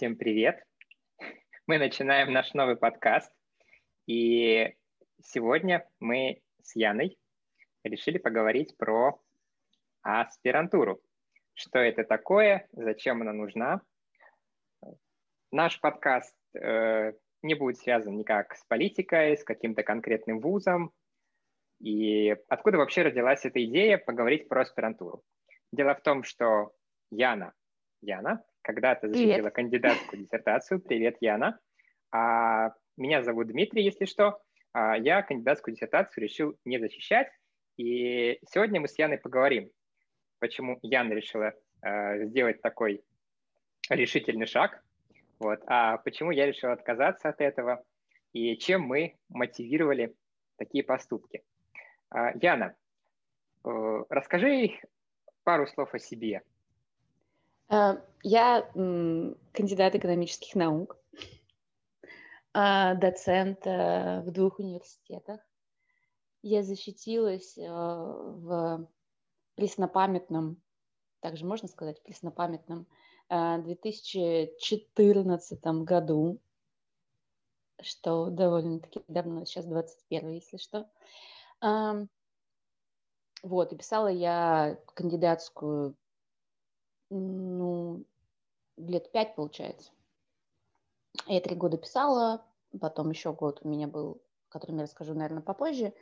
Всем привет! Мы начинаем наш новый подкаст. И сегодня мы с Яной решили поговорить про аспирантуру. Что это такое, зачем она нужна. Наш подкаст э, не будет связан никак с политикой, с каким-то конкретным вузом. И откуда вообще родилась эта идея поговорить про аспирантуру? Дело в том, что Яна, Яна когда-то защитила Привет. кандидатскую диссертацию. Привет, Яна. А, меня зовут Дмитрий, если что. А, я кандидатскую диссертацию решил не защищать. И сегодня мы с Яной поговорим, почему Яна решила а, сделать такой решительный шаг, вот, а почему я решил отказаться от этого, и чем мы мотивировали такие поступки. А, Яна, э, расскажи пару слов о себе. А, я кандидат экономических наук, а, доцент э, в двух университетах. Я защитилась э, в преснопамятном, также можно сказать, преснопамятном 2014 году, что довольно-таки давно, сейчас 21 если что. Вот, и писала я кандидатскую, ну, лет пять, получается. Я три года писала, потом еще год у меня был, о котором я расскажу, наверное, попозже,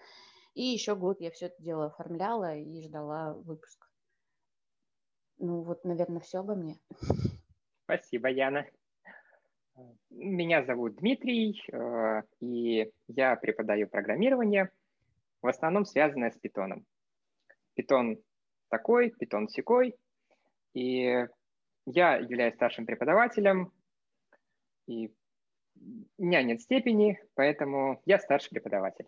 и еще год я все это дело оформляла и ждала выпуска. Ну вот, наверное, все обо мне. Спасибо, Яна. Меня зовут Дмитрий, э, и я преподаю программирование, в основном связанное с питоном. Питон такой, питон секой. И я являюсь старшим преподавателем, и у меня нет степени, поэтому я старший преподаватель.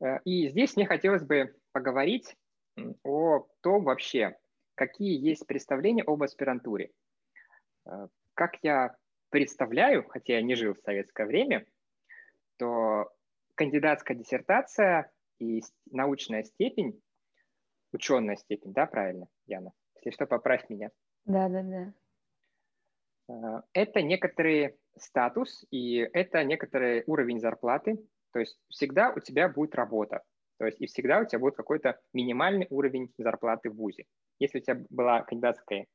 Э, и здесь мне хотелось бы поговорить о том вообще, какие есть представления об аспирантуре. Э, как я представляю, хотя я не жил в советское время, то кандидатская диссертация и научная степень, ученая степень, да, правильно, Яна? Если что, поправь меня. Да, да, да. Э, это некоторый статус и это некоторый уровень зарплаты. То есть всегда у тебя будет работа. То есть и всегда у тебя будет какой-то минимальный уровень зарплаты в ВУЗе. Если у тебя была кандидатская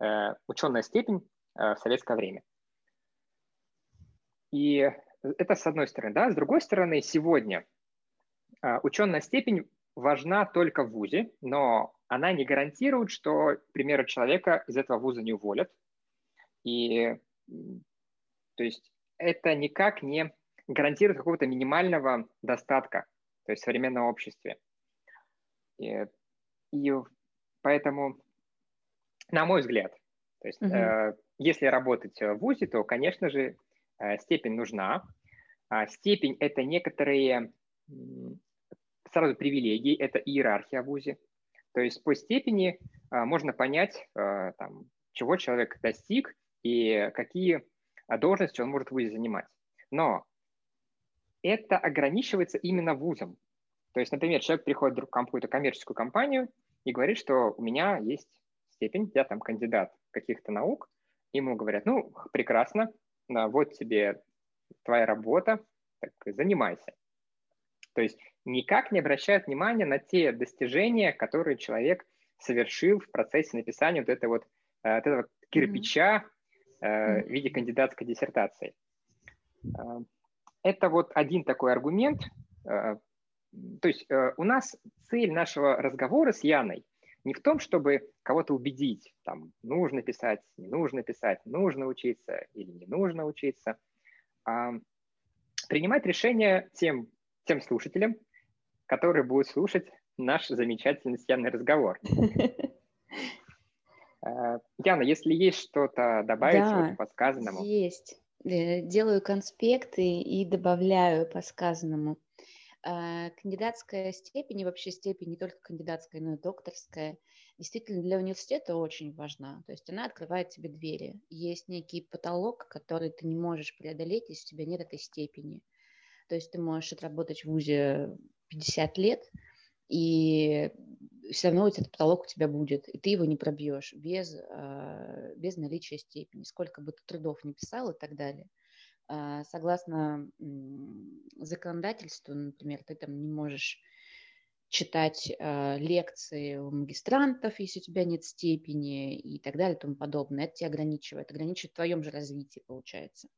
э, ученая степень э, в советское время. И это с одной стороны. Да? С другой стороны, сегодня а, ученая степень важна только в ВУЗе, но она не гарантирует, что, к примеру, человека из этого вуза не уволят. И то есть это никак не гарантирует какого-то минимального достатка то есть в современном обществе. И, и поэтому, на мой взгляд, то есть, угу. э, если работать в ВУЗе, то, конечно же, э, степень нужна. А степень – это некоторые сразу привилегии, это иерархия в ВУЗе. То есть по степени э, можно понять, э, там, чего человек достиг и какие должности он может в ВУЗе занимать. Но это ограничивается именно вузом. То есть, например, человек приходит в какую-то коммерческую компанию и говорит, что у меня есть степень, я там кандидат каких-то наук, ему говорят, ну, прекрасно, вот тебе твоя работа, так занимайся. То есть никак не обращают внимания на те достижения, которые человек совершил в процессе написания вот, этого вот, э, вот этого кирпича mm-hmm. в виде кандидатской диссертации. Э, это вот один такой аргумент. То есть у нас цель нашего разговора с Яной не в том, чтобы кого-то убедить, там, нужно писать, не нужно писать, нужно учиться или не нужно учиться, а принимать решение тем, тем слушателям, которые будут слушать наш замечательный с Яной разговор. Э, Яна, если есть что-то добавить да, по сказанному. есть. Э, делаю конспекты и добавляю по сказанному. Э, кандидатская степень и вообще степень не только кандидатская, но и докторская действительно для университета очень важна. То есть она открывает тебе двери. Есть некий потолок, который ты не можешь преодолеть, если у тебя нет этой степени. То есть ты можешь отработать в ВУЗе 50 лет, и все равно этот потолок у тебя будет, и ты его не пробьешь без, э, без наличия степени, сколько бы ты трудов не писал и так далее. А, согласно законодательству, например, ты там не можешь читать э, лекции у магистрантов, если у тебя нет степени и так далее и тому подобное. Это тебя ограничивает, ограничивает в твоем же развитии, получается.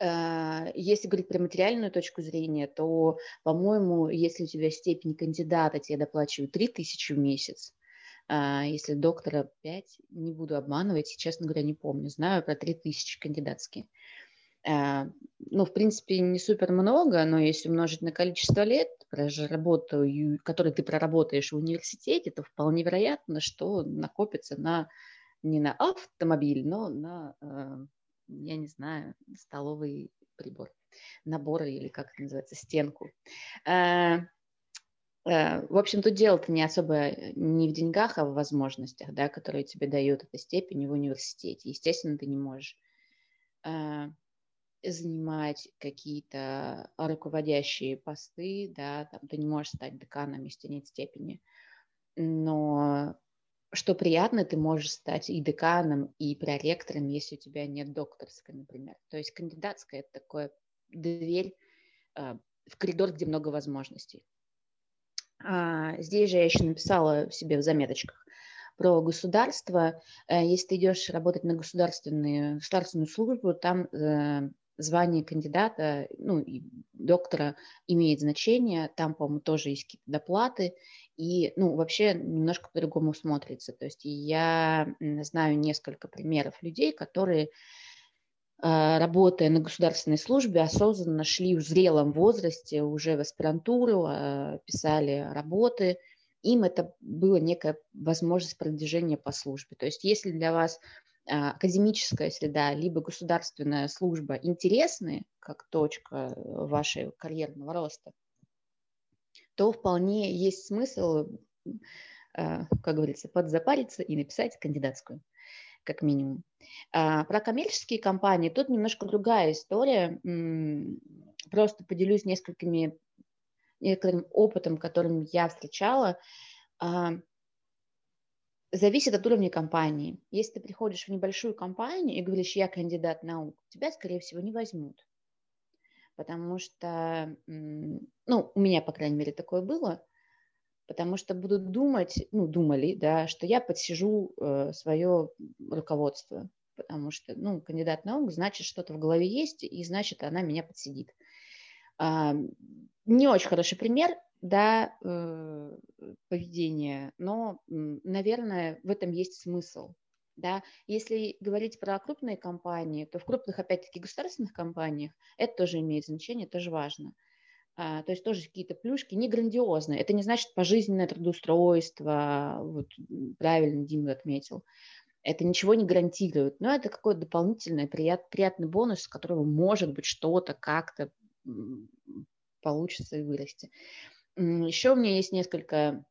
Э, если говорить про материальную точку зрения, то, по-моему, если у тебя степень кандидата, тебе доплачивают 3000 в месяц, а если доктора 5, не буду обманывать, честно говоря, не помню, знаю про 3000 кандидатские. Э, ну, в принципе, не супер много, но если умножить на количество лет, работу, которую ты проработаешь в университете, то вполне вероятно, что накопится на не на автомобиль, но на, я не знаю, столовый прибор, набор или как это называется, стенку. Э, в общем, тут дело-то не особо не в деньгах, а в возможностях, да, которые тебе дает эта степень в университете. Естественно, ты не можешь занимать какие-то руководящие посты, да, там ты не можешь стать деканом, если нет степени. Но что приятно, ты можешь стать и деканом, и проректором, если у тебя нет докторской, например. То есть кандидатская – это такое дверь э, в коридор, где много возможностей. А, здесь же я еще написала себе в заметочках про государство. Э, если ты идешь работать на государственную, государственную службу, там э, звание кандидата, ну, и доктора имеет значение, там, по-моему, тоже есть какие-то доплаты, и, ну, вообще немножко по-другому смотрится. То есть я знаю несколько примеров людей, которые, а, работая на государственной службе, осознанно шли в зрелом возрасте уже в аспирантуру, а, писали работы, им это было некая возможность продвижения по службе. То есть если для вас а, академическая среда, либо государственная служба интересны, как точка вашего карьерного роста, то вполне есть смысл, а, как говорится, подзапариться и написать кандидатскую, как минимум. А, про коммерческие компании тут немножко другая история. Просто поделюсь несколькими некоторым опытом, которым я встречала зависит от уровня компании. Если ты приходишь в небольшую компанию и говоришь, я кандидат наук, тебя, скорее всего, не возьмут. Потому что, ну, у меня, по крайней мере, такое было, потому что будут думать, ну, думали, да, что я подсижу э, свое руководство, потому что, ну, кандидат наук, значит, что-то в голове есть, и значит, она меня подсидит. А, не очень хороший пример, да, э, поведения, но, наверное, в этом есть смысл. Да? Если говорить про крупные компании, то в крупных, опять-таки, государственных компаниях это тоже имеет значение, тоже важно. А, то есть тоже какие-то плюшки, не грандиозные. Это не значит пожизненное трудоустройство, вот правильно Дима отметил. Это ничего не гарантирует, но это какой-то дополнительный прият, приятный бонус, с которого может быть что-то как-то получится и вырасти. Еще у меня есть несколько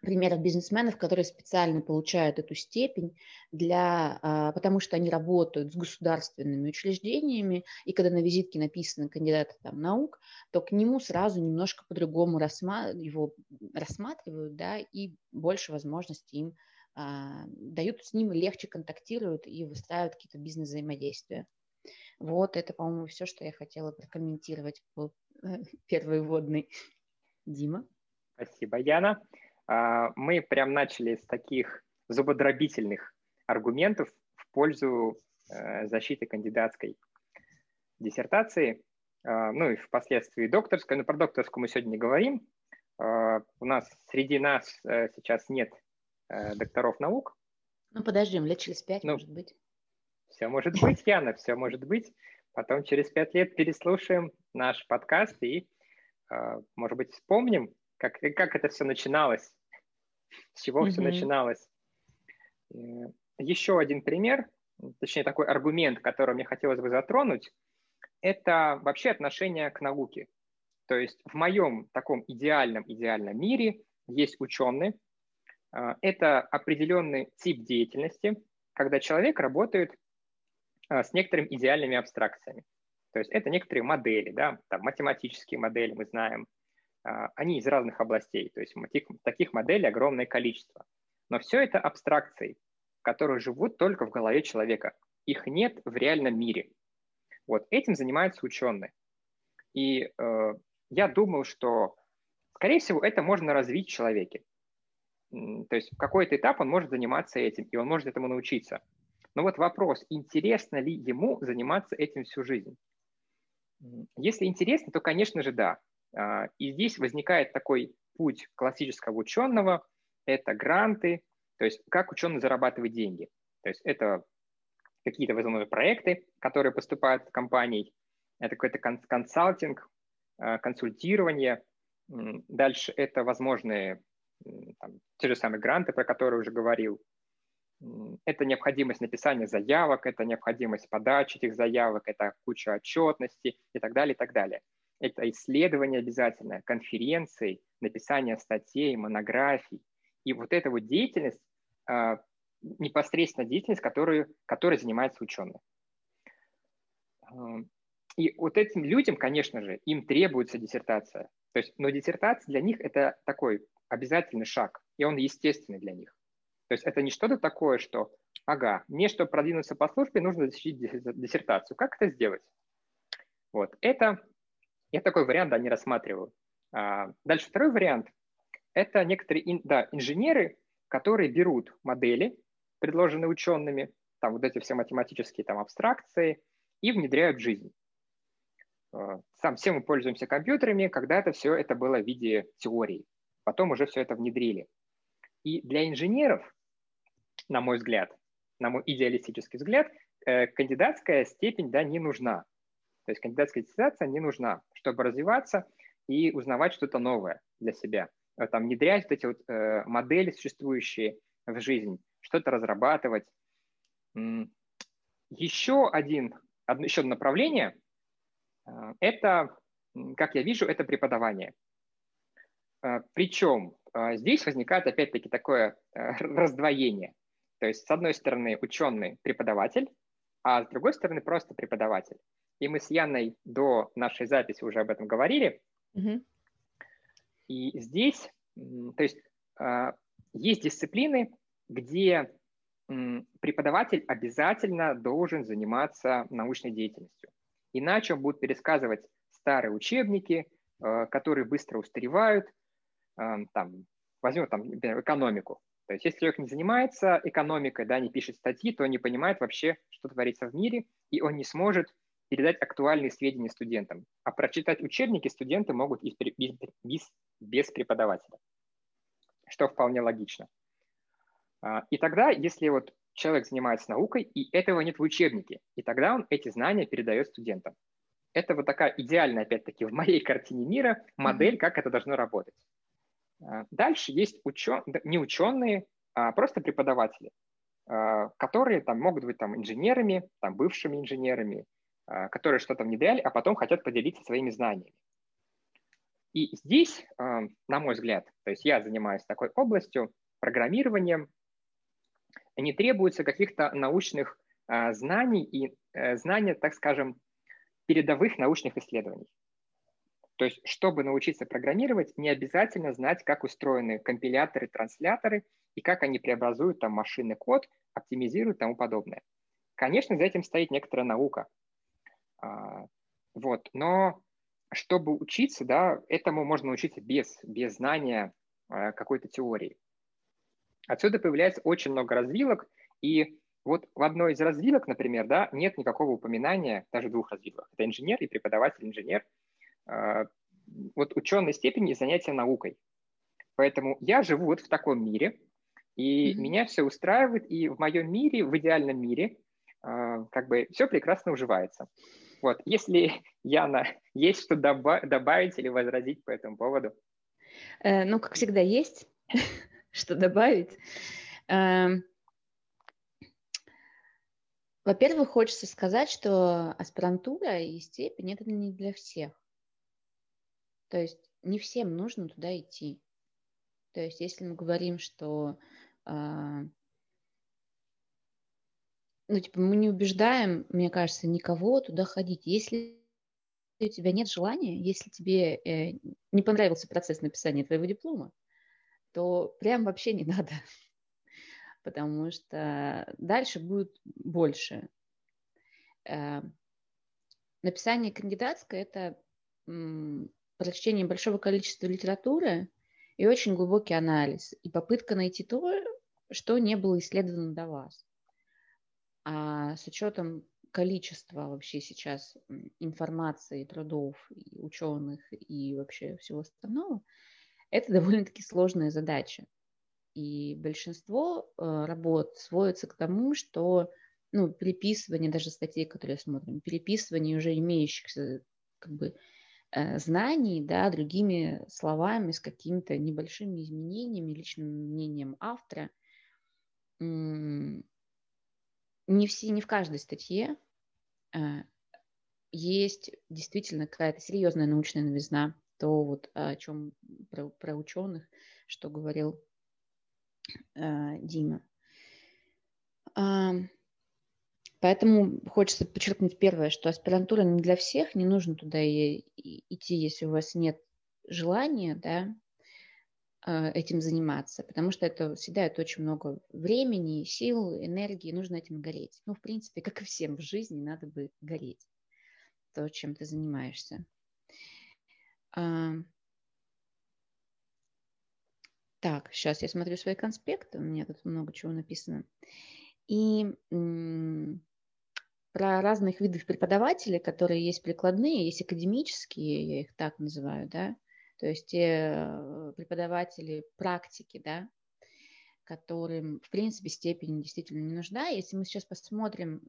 примеров бизнесменов, которые специально получают эту степень, для, а, потому что они работают с государственными учреждениями, и когда на визитке написано кандидат там, наук, то к нему сразу немножко по-другому рассма- его рассматривают, да, и больше возможностей им а, дают, с ним легче контактируют и выстраивают какие-то бизнес-взаимодействия. Вот это, по-моему, все, что я хотела прокомментировать по э, первой вводной. Дима. Спасибо, Яна. А, мы прям начали с таких зубодробительных аргументов в пользу э, защиты кандидатской диссертации, а, ну и впоследствии докторской. Но про докторскую мы сегодня не говорим. А, у нас среди нас э, сейчас нет э, докторов наук. Ну, подождем, лет через пять, ну, может быть. Все может быть, Яна, все может быть. Потом через пять лет переслушаем наш подкаст и может быть, вспомним, как, как это все начиналось, с чего mm-hmm. все начиналось. Э, Еще один пример, точнее такой аргумент, который мне хотелось бы затронуть, это вообще отношение к науке. То есть в моем таком идеальном идеальном мире есть ученые. А, это определенный тип деятельности, когда человек работает а, с некоторыми идеальными абстракциями. То есть это некоторые модели, да, там математические модели мы знаем, они из разных областей, то есть таких, таких моделей огромное количество. Но все это абстракции. которые живут только в голове человека. Их нет в реальном мире. Вот этим занимаются ученые. И э, я думал, что, скорее всего, это можно развить в человеке. То есть в какой-то этап он может заниматься этим, и он может этому научиться. Но вот вопрос, интересно ли ему заниматься этим всю жизнь? Если интересно, то, конечно же, да. А, и здесь возникает такой путь классического ученого, это гранты, то есть как ученый зарабатывает деньги. То есть это какие-то возможные проекты, которые поступают в компании, это какой-то консалтинг, а, консультирование. Дальше это возможные там, те же самые гранты, про которые уже говорил. Это необходимость написания заявок, это необходимость подачи этих заявок, это куча отчетности и так далее, и так далее. Это исследование обязательно, конференции, написание статей, монографий. И вот эта вот деятельность, а, непосредственно деятельность, которую, которой занимается ученый. И вот этим людям, конечно же, им требуется диссертация. То есть, но диссертация для них это такой обязательный шаг, и он естественный для них. То есть это не что-то такое, что, ага, мне, чтобы продвинуться по службе, нужно защитить диссертацию. Как это сделать? Вот, это, я такой вариант, да, не рассматриваю. А, дальше второй вариант – это некоторые, да, инженеры, которые берут модели, предложенные учеными, там вот эти все математические там абстракции, и внедряют в жизнь. А, сам все мы пользуемся компьютерами, когда-то все это было в виде теории. Потом уже все это внедрили. И для инженеров, на мой взгляд, на мой идеалистический взгляд, э, кандидатская степень да, не нужна. То есть кандидатская диссертация не нужна, чтобы развиваться и узнавать что-то новое для себя. Э, там, внедрять вот эти вот э, модели, существующие в жизнь, что-то разрабатывать. Еще один, одно, еще одно направление э, – это, как я вижу, это преподавание. А, Причем а, здесь возникает опять-таки такое э, раздвоение. То есть, с одной стороны, ученый преподаватель, а с другой стороны, просто преподаватель. И мы с Яной до нашей записи уже об этом говорили. Mm-hmm. И здесь, то есть, а, есть дисциплины, где преподаватель обязательно должен заниматься научной деятельностью. Иначе он будет пересказывать старые учебники, которые быстро устаревают, там, возьмем там, например, экономику. То есть если человек не занимается экономикой, да, не пишет статьи, то он не понимает вообще, что творится в мире, и он не сможет передать актуальные сведения студентам. А прочитать учебники студенты могут без, без, без преподавателя, что вполне логично. А, и тогда, если вот человек занимается наукой, и этого нет в учебнике, и тогда он эти знания передает студентам. Это вот такая идеальная, опять-таки, в моей картине мира модель, как это должно работать. А, дальше есть учен... не ученые, а просто преподаватели, а, которые там могут быть там инженерами, там бывшими инженерами, которые что-то внедряли, а потом хотят поделиться своими знаниями. И здесь, на мой взгляд, то есть я занимаюсь такой областью, программированием, не требуется каких-то научных знаний и э, знания, так скажем, передовых научных исследований. То есть, чтобы научиться программировать, не обязательно знать, как устроены компиляторы, трансляторы и как они преобразуют там машинный код, оптимизируют и тому подобное. Конечно, за этим стоит некоторая наука. А, вот. Но чтобы учиться, да, этому можно учиться без, без знания а, какой-то теории. Отсюда появляется очень много развилок, и вот в одной из развилок, например, да, нет никакого упоминания, даже двух развилок. Это инженер и преподаватель-инженер – а, вот ученой степени занятия наукой. Поэтому я живу вот в таком мире, и mm-hmm. меня все устраивает, и в моем мире, в идеальном мире, как бы все прекрасно уживается. Вот, если, Яна, есть что доба- добавить или возразить по этому поводу? Э, ну, как всегда, есть что добавить. Э, во-первых, хочется сказать, что аспирантура и степень – это не для всех. То есть не всем нужно туда идти. То есть если мы говорим, что э, ну, типа, мы не убеждаем, мне кажется, никого туда ходить. Если у тебя нет желания, если тебе э, не понравился процесс написания твоего диплома, то прям вообще не надо. потому что дальше будет больше. Э, написание кандидатское – это прочтение большого количества литературы и очень глубокий анализ, и попытка найти то, что не было исследовано до вас. А с учетом количества вообще сейчас информации, трудов, и ученых и вообще всего остального, это довольно-таки сложная задача. И большинство э, работ сводится к тому, что ну, переписывание даже статей, которые смотрим, переписывание уже имеющихся как бы, э, знаний, да, другими словами, с какими-то небольшими изменениями, личным мнением автора. Не, все, не в каждой статье э, есть действительно какая-то серьезная научная новизна, то вот о чем про, про ученых, что говорил э, Дима. Э, поэтому хочется подчеркнуть первое, что аспирантура не для всех, не нужно туда и, и, идти, если у вас нет желания, да, этим заниматься, потому что это съедает очень много времени, сил, энергии, нужно этим гореть. Ну, в принципе, как и всем в жизни, надо бы гореть то, чем ты занимаешься. Так, сейчас я смотрю свои конспекты, у меня тут много чего написано. И про разных видов преподавателей, которые есть прикладные, есть академические, я их так называю, да, то есть те э, преподаватели практики, да, которым, в принципе, степень действительно не нужна. Если мы сейчас посмотрим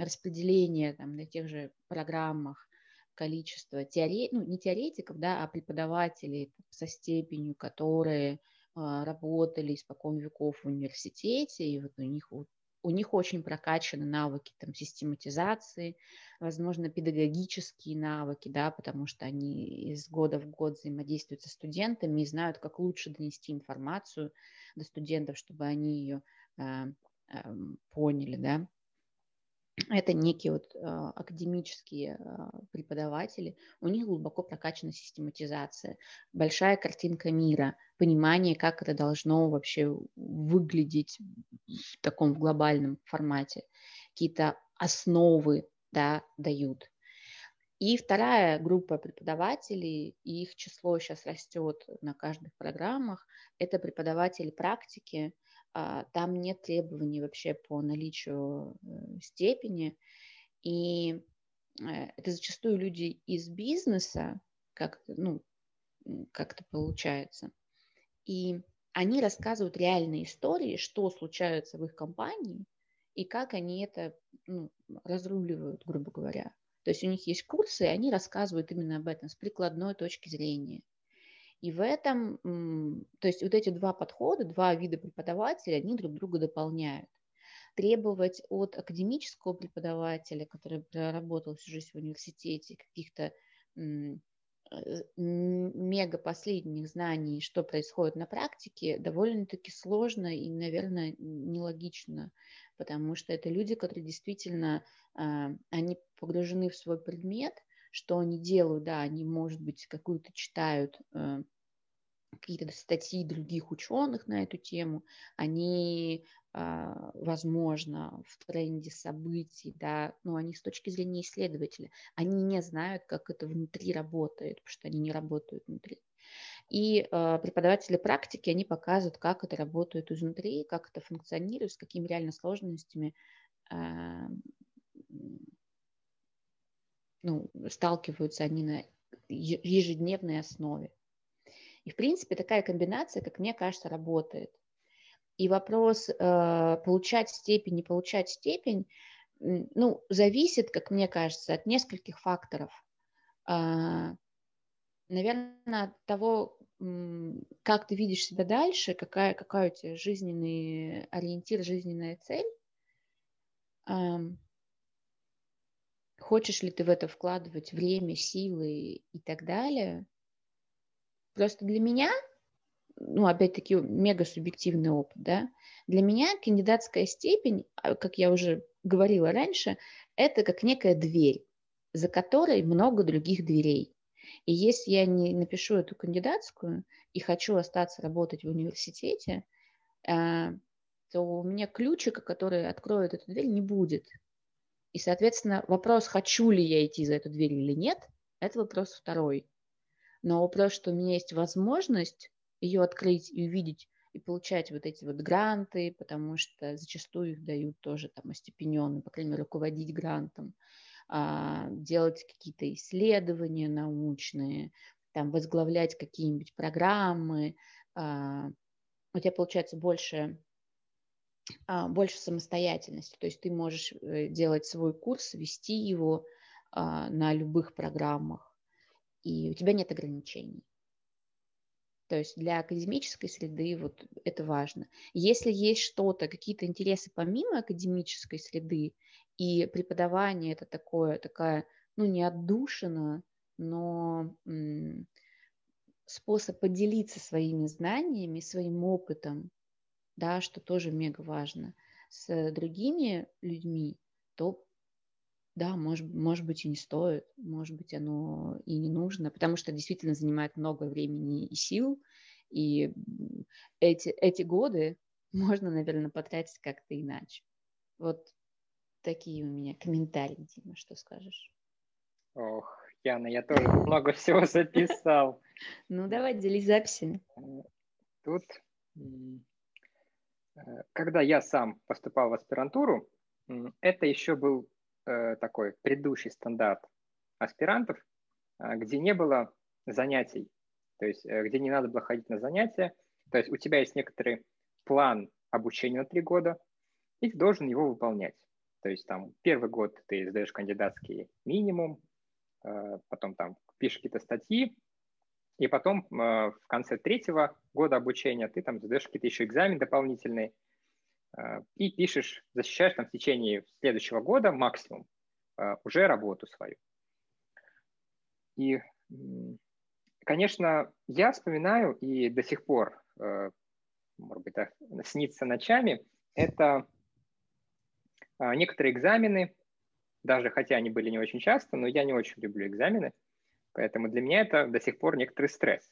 распределение там, на тех же программах количество теоретиков, ну, не теоретиков, да, а преподавателей со степенью, которые а, работали испокон веков в университете, и вот у них вот у них очень прокачаны навыки там, систематизации, возможно, педагогические навыки, да, потому что они из года в год взаимодействуют со студентами и знают, как лучше донести информацию до студентов, чтобы они ее э, э, поняли, да это некие вот а, академические а, преподаватели, у них глубоко прокачана систематизация, большая картинка мира, понимание, как это должно вообще выглядеть в таком глобальном формате, какие-то основы да, дают. И вторая группа преподавателей, и их число сейчас растет на каждых программах, это преподаватели практики, там нет требований вообще по наличию э, степени. И э, это зачастую люди из бизнеса, как, ну, как это получается. И они рассказывают реальные истории, что случается в их компании и как они это ну, разруливают, грубо говоря. То есть у них есть курсы, и они рассказывают именно об этом с прикладной точки зрения. И в этом, то есть вот эти два подхода, два вида преподавателей, они друг друга дополняют. Требовать от академического преподавателя, который проработал всю жизнь в университете, каких-то э, мега последних знаний, что происходит на практике, довольно-таки сложно и, наверное, нелогично, потому что это люди, которые действительно, а, они погружены в свой предмет – что они делают, да, они, может быть, какую-то читают э, какие-то статьи других ученых на эту тему, они, э, возможно, в тренде событий, да, но они с точки зрения исследователя, они не знают, как это внутри работает, потому что они не работают внутри. И э, преподаватели практики, они показывают, как это работает изнутри, как это функционирует, с какими реально сложностями э, ну, сталкиваются они на ежедневной основе. И, в принципе, такая комбинация, как мне кажется, работает. И вопрос э, получать степень, не получать степень, ну, зависит, как мне кажется, от нескольких факторов. Э, наверное, от того, как ты видишь себя дальше, какая, какая у тебя жизненный ориентир, жизненная цель. Эм, хочешь ли ты в это вкладывать время, силы и так далее. Просто для меня, ну, опять-таки, мега субъективный опыт, да, для меня кандидатская степень, а, как я уже говорила раньше, это как некая дверь, за которой много других дверей. И если я не напишу эту кандидатскую и хочу остаться работать в университете, а, то у меня ключика, который откроет эту дверь, не будет. И, соответственно, вопрос, хочу ли я идти за эту дверь или нет, это вопрос второй. Но вопрос, что у меня есть возможность ее открыть и увидеть, и получать вот эти вот гранты, потому что зачастую их дают тоже там остепененно, по крайней мере, руководить грантом, а, делать какие-то исследования научные, там возглавлять какие-нибудь программы, а, у тебя получается больше а, больше самостоятельности. То есть ты можешь э, делать свой курс, вести его на любых программах, и у тебя нет ограничений. То есть для академической среды вот это важно. Если есть что-то, какие-то интересы помимо академической среды, и преподавание это такое, такая, ну, не отдушина, но м- способ поделиться своими знаниями, своим опытом, да, что тоже мега важно, с другими людьми, то да, может, может быть и не стоит, может быть оно и не нужно, потому что действительно занимает много времени и сил, и эти, эти годы можно, наверное, потратить как-то иначе. Вот такие у меня комментарии, Дима, что скажешь? Ох, Яна, я тоже много всего записал. Ну, давай, делись записями. Тут Э, когда я сам поступал в аспирантуру, это еще был э, такой предыдущий стандарт аспирантов, э, где не было занятий, то есть где не надо было ходить на занятия. То есть у тебя есть некоторый план обучения на три года, и ты должен его выполнять. То есть там первый год ты сдаешь кандидатский минимум, потом там пишешь какие-то статьи, и потом э, в конце третьего года обучения ты там сдаешь какие-то еще экзамены дополнительные э, и пишешь, защищаешь там в течение следующего года максимум э, уже работу свою. И, конечно, я вспоминаю и до сих пор, может быть, снится ночами, это некоторые экзамены, даже хотя они были не очень часто, но я не очень люблю экзамены – Поэтому для меня это до сих пор некоторый стресс.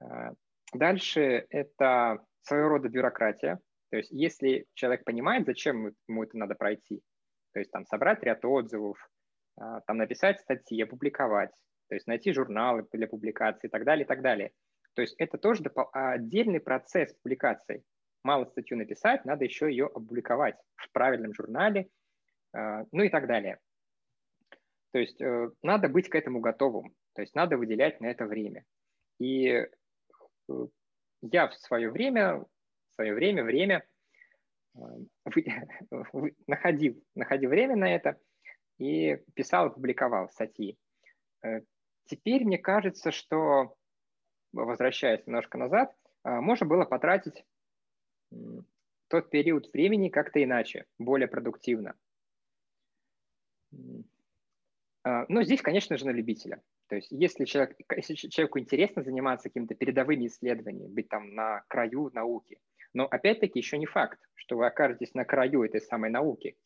А, дальше это своего рода бюрократия. То есть если человек понимает, зачем ему это надо пройти, то есть там собрать ряд отзывов, а, там написать статьи, опубликовать, то есть найти журналы для публикации и так далее, и так далее. То есть это тоже отдельный процесс публикации. Мало статью написать, надо еще ее опубликовать в правильном журнале, а, ну и так далее. То есть э, надо быть к этому готовым, то есть надо выделять на это время. И э, я в свое время, свое время, время э, находил, находил время на это и писал и публиковал статьи. Э, теперь мне кажется, что, возвращаясь немножко назад, э, можно было потратить тот период времени как-то иначе, более продуктивно. Но здесь, конечно же, на любителя. То есть если, человек, если человеку интересно заниматься какими-то передовыми исследованиями, быть там на краю науки, но опять-таки еще не факт, что вы окажетесь на краю этой самой науки.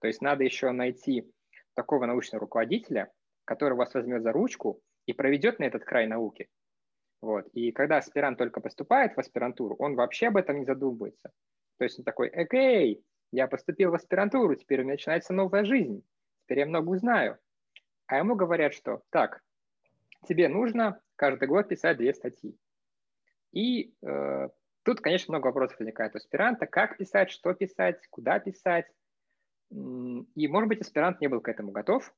То есть надо еще найти такого научного руководителя, который вас возьмет за ручку и проведет на этот край науки. Вот. И когда аспирант только поступает в аспирантуру, он вообще об этом не задумывается. То есть он такой, окей, я поступил в аспирантуру, теперь у меня начинается новая жизнь, теперь я много узнаю. А ему говорят, что так, тебе нужно каждый год писать две статьи. И э, тут, конечно, много вопросов возникает у аспиранта, как писать, что писать, куда писать. И, может быть, аспирант не был к этому готов.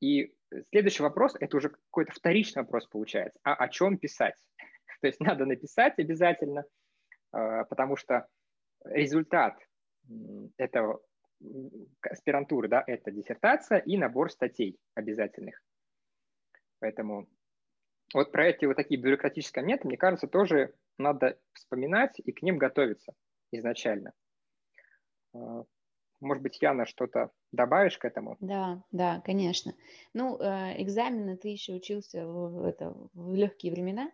И следующий вопрос, это уже какой-то вторичный вопрос получается. А о чем писать? То есть надо написать обязательно, э, потому что результат этого аспирантуры, да, это диссертация и набор статей обязательных. Поэтому вот про эти вот такие бюрократические моменты, мне кажется, тоже надо вспоминать и к ним готовиться изначально. А, может быть, Яна, что-то добавишь к этому? Да, да, конечно. Ну, э, экзамены ты еще учился в, это, в легкие времена,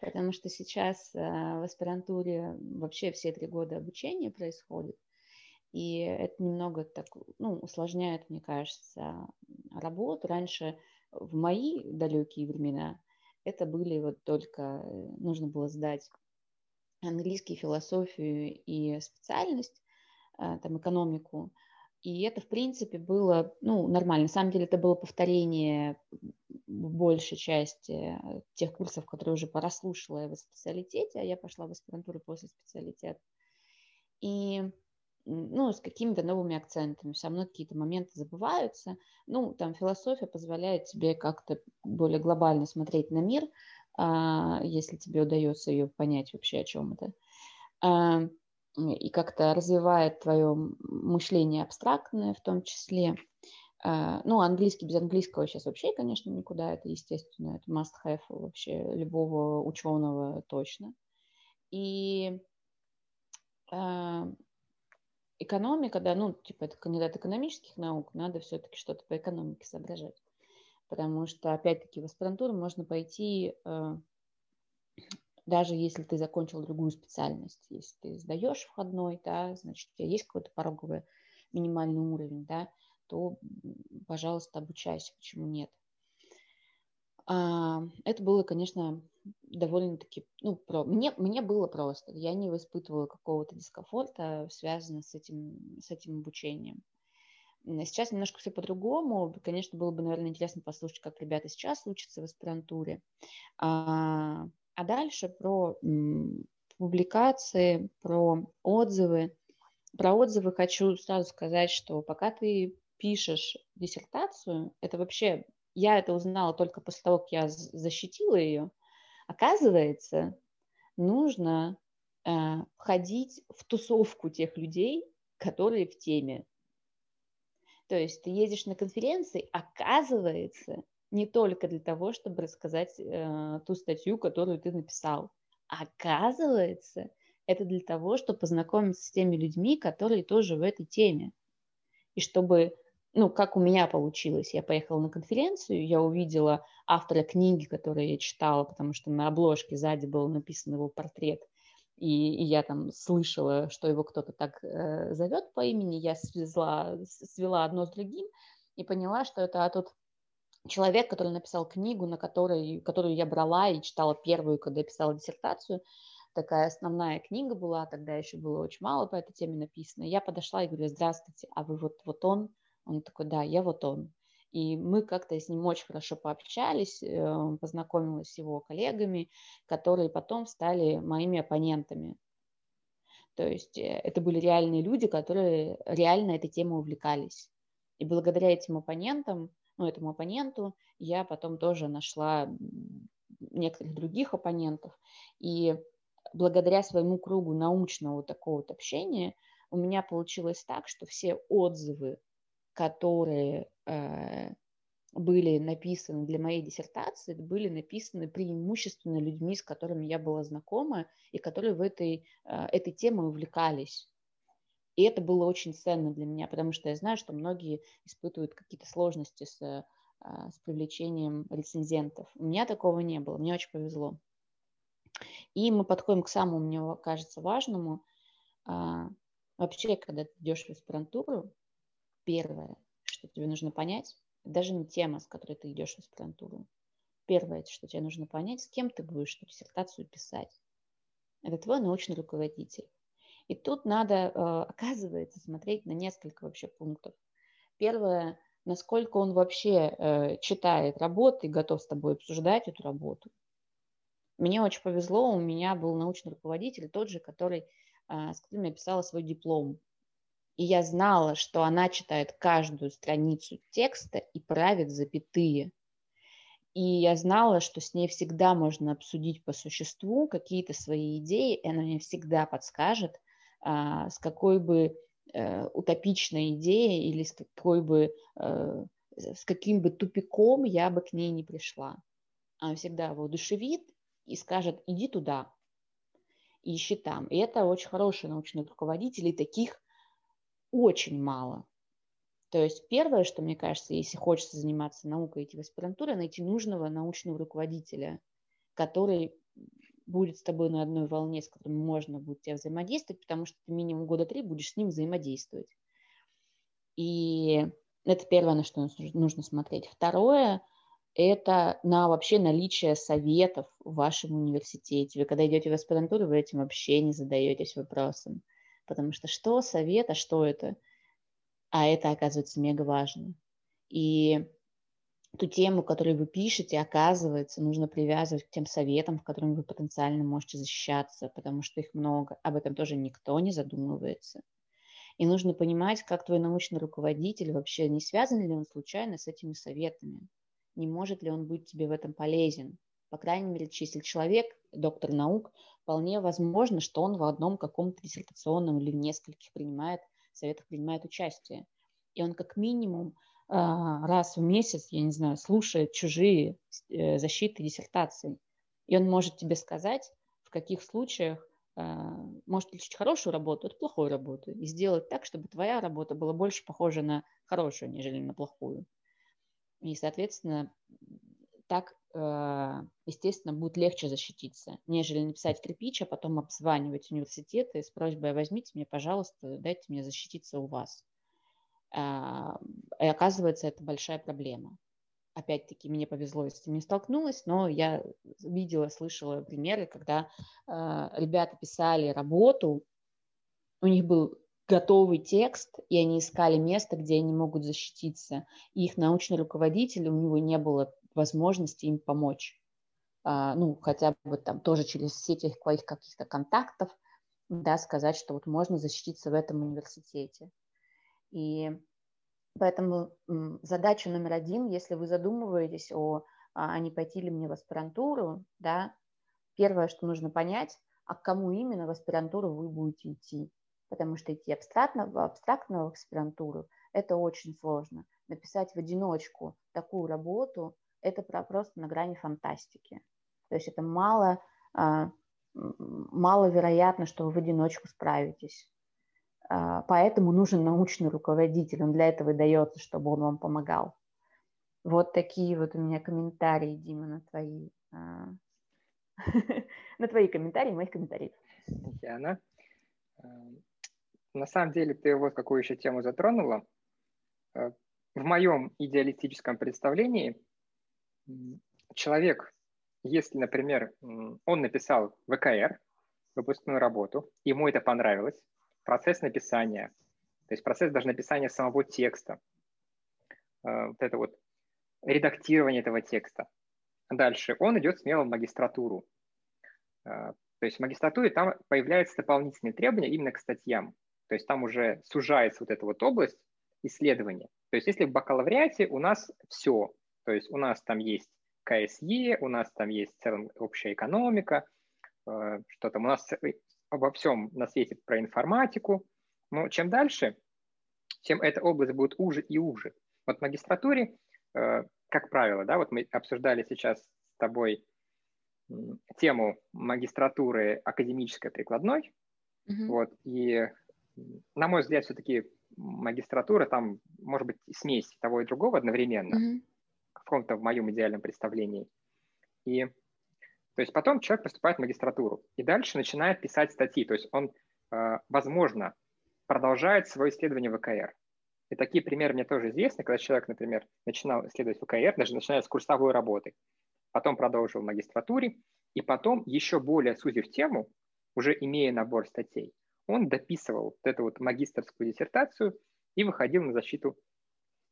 потому что сейчас э, в аспирантуре вообще все три года обучения происходит. И это немного так, ну, усложняет, мне кажется, работу. Раньше, в мои далекие времена, это были вот только, э, нужно было сдать английский, философию и специальность, э, там, экономику. И это, в принципе, было ну, нормально. На самом деле это было повторение большей части тех курсов, которые уже прослушала в специалитете, а я пошла в аспирантуру после специалитета. И ну, с какими-то новыми акцентами. Все равно какие-то моменты забываются. Ну, там философия позволяет тебе как-то более глобально смотреть на мир, а, если тебе удается ее понять вообще, о чем это. А, и как-то развивает твое мышление абстрактное в том числе. А, ну, английский без английского сейчас вообще, конечно, никуда. Это, естественно, это must-have вообще любого ученого точно. И экономика, да, ну, типа, это кандидат экономических наук, надо все-таки что-то по экономике соображать. Потому что, опять-таки, в аспирантуру можно пойти, э, даже если ты закончил другую специальность. Если ты сдаешь входной, да, значит, у тебя есть какой-то пороговый минимальный уровень, да, то, пожалуйста, обучайся, почему нет. А, это было, конечно, довольно-таки, ну, про... мне, мне было просто. Я не испытывала какого-то дискомфорта, связанного с этим, с этим обучением. Сейчас немножко все по-другому. Конечно, было бы, наверное, интересно послушать, как ребята сейчас учатся в аспирантуре. А, а дальше про публикации, про отзывы. Про отзывы хочу сразу сказать, что пока ты пишешь диссертацию, это вообще я это узнала только после того, как я защитила ее. Оказывается, нужно э, входить в тусовку тех людей, которые в теме. То есть ты едешь на конференции, оказывается, не только для того, чтобы рассказать э, ту статью, которую ты написал. Оказывается, это для того, чтобы познакомиться с теми людьми, которые тоже в этой теме. И чтобы ну, как у меня получилось. Я поехала на конференцию, я увидела автора книги, которую я читала, потому что на обложке сзади был написан его портрет, и, и я там слышала, что его кто-то так э, зовет по имени, я свезла, свела одно с другим и поняла, что это тот человек, который написал книгу, на которой, которую я брала и читала первую, когда писала диссертацию, такая основная книга была, тогда еще было очень мало по этой теме написано. Я подошла и говорю, здравствуйте, а вы вот, вот он, он такой, да, я вот он. И мы как-то с ним очень хорошо пообщались, э, познакомилась с его коллегами, которые потом стали моими оппонентами. То есть э, это были реальные люди, которые реально этой темой увлекались. И благодаря этим оппонентам, ну, этому оппоненту, я потом тоже нашла некоторых других оппонентов. И благодаря своему кругу научного такого вот общения у меня получилось так, что все отзывы которые э, были написаны для моей диссертации, были написаны преимущественно людьми, с которыми я была знакома и которые в этой, э, этой темой увлекались. И это было очень ценно для меня, потому что я знаю, что многие испытывают какие-то сложности с, э, с привлечением рецензентов. У меня такого не было, мне очень повезло. И мы подходим к самому, мне кажется, важному. А, вообще, когда ты идешь в аспирантуру, Первое, что тебе нужно понять, даже не тема, с которой ты идешь в аспирантуру. Первое, что тебе нужно понять, с кем ты будешь эту диссертацию писать. Это твой научный руководитель. И тут надо, э, оказывается, смотреть на несколько вообще пунктов. Первое, насколько он вообще э, читает работы и готов с тобой обсуждать эту работу. Мне очень повезло, у меня был научный руководитель, тот же, который, э, с которым я писала свой диплом и я знала, что она читает каждую страницу текста и правит запятые. И я знала, что с ней всегда можно обсудить по существу какие-то свои идеи, и она мне всегда подскажет, а, с какой бы э, утопичной идеей или с какой бы э, с каким бы тупиком я бы к ней не пришла. Она всегда воодушевит и скажет, иди туда, ищи там. И это очень хороший научный руководитель, и таких очень мало. То есть первое, что мне кажется, если хочется заниматься наукой, идти в аспирантуру, найти нужного научного руководителя, который будет с тобой на одной волне, с которым можно будет тебя взаимодействовать, потому что ты минимум года три будешь с ним взаимодействовать. И это первое, на что нужно смотреть. Второе – это на вообще наличие советов в вашем университете. Вы когда идете в аспирантуру, вы этим вообще не задаетесь вопросом. Потому что что совет, а что это? А это, оказывается, мега важно. И ту тему, которую вы пишете, оказывается, нужно привязывать к тем советам, в которыми вы потенциально можете защищаться, потому что их много. Об этом тоже никто не задумывается. И нужно понимать, как твой научный руководитель вообще, не связан ли он случайно с этими советами, не может ли он быть тебе в этом полезен. По крайней мере, если человек, доктор наук, вполне возможно, что он в одном каком-то диссертационном или в нескольких принимает, советах принимает участие. И он как минимум а, раз в месяц, я не знаю, слушает чужие э, защиты диссертаций. И он может тебе сказать, в каких случаях а, может отличить хорошую работу от плохой работы и сделать так, чтобы твоя работа была больше похожа на хорошую, нежели на плохую. И, соответственно, так, а, естественно, будет легче защититься, нежели написать кирпич, а потом обзванивать университеты с просьбой «возьмите мне, пожалуйста, дайте мне защититься у вас». А, и оказывается, это большая проблема опять-таки, мне повезло, я с этим не столкнулась, но я видела, слышала примеры, когда э, ребята писали работу, у них был готовый текст, и они искали место, где они могут защититься. И их научный руководитель, у него не было возможности им помочь. А, ну, хотя бы там тоже через сети своих каких-то контактов, да, сказать, что вот можно защититься в этом университете. И Поэтому задача номер один, если вы задумываетесь о, а, а не пойти ли мне в аспирантуру, да, первое, что нужно понять, а к кому именно в аспирантуру вы будете идти. Потому что идти абстрактно, в абстрактную аспирантуру – это очень сложно. Написать в одиночку такую работу – это просто на грани фантастики. То есть это мало, а, маловероятно, что вы в одиночку справитесь. А, поэтому нужен научный руководитель, он для этого и дается, чтобы он вам помогал. Вот такие вот у меня комментарии, Дима, на твои, а, на твои комментарии, моих комментариев. Яна, а, на самом деле ты вот какую еще тему затронула. В моем идеалистическом представлении человек, если, например, он написал ВКР, выпускную работу, ему это понравилось, процесс написания, то есть процесс даже написания самого текста, э, вот это вот редактирование этого текста. Дальше он идет смело в магистратуру. Э, то есть в магистратуре там появляются дополнительные требования именно к статьям. То есть там уже сужается вот эта вот область исследования. То есть если в бакалавриате у нас все, то есть у нас там есть КСЕ, у нас там есть в целом общая экономика, э, что там у нас обо всем на свете про информатику, но чем дальше, тем эта область будет уже и уже. Вот в магистратуре, э, как правило, да, вот мы обсуждали сейчас с тобой тему магистратуры академической прикладной, mm-hmm. вот, и, на мой взгляд, все-таки магистратура там может быть смесь того и другого одновременно, mm-hmm. В каком-то в моем идеальном представлении. И то есть потом человек поступает в магистратуру и дальше начинает писать статьи. То есть он, э, возможно, продолжает свое исследование ВКР. И такие примеры мне тоже известны, когда человек, например, начинал исследовать ВКР, даже начиная с курсовой работы, потом продолжил в магистратуре, и потом, еще более сузив тему, уже имея набор статей, он дописывал вот эту вот магистрскую диссертацию и выходил на защиту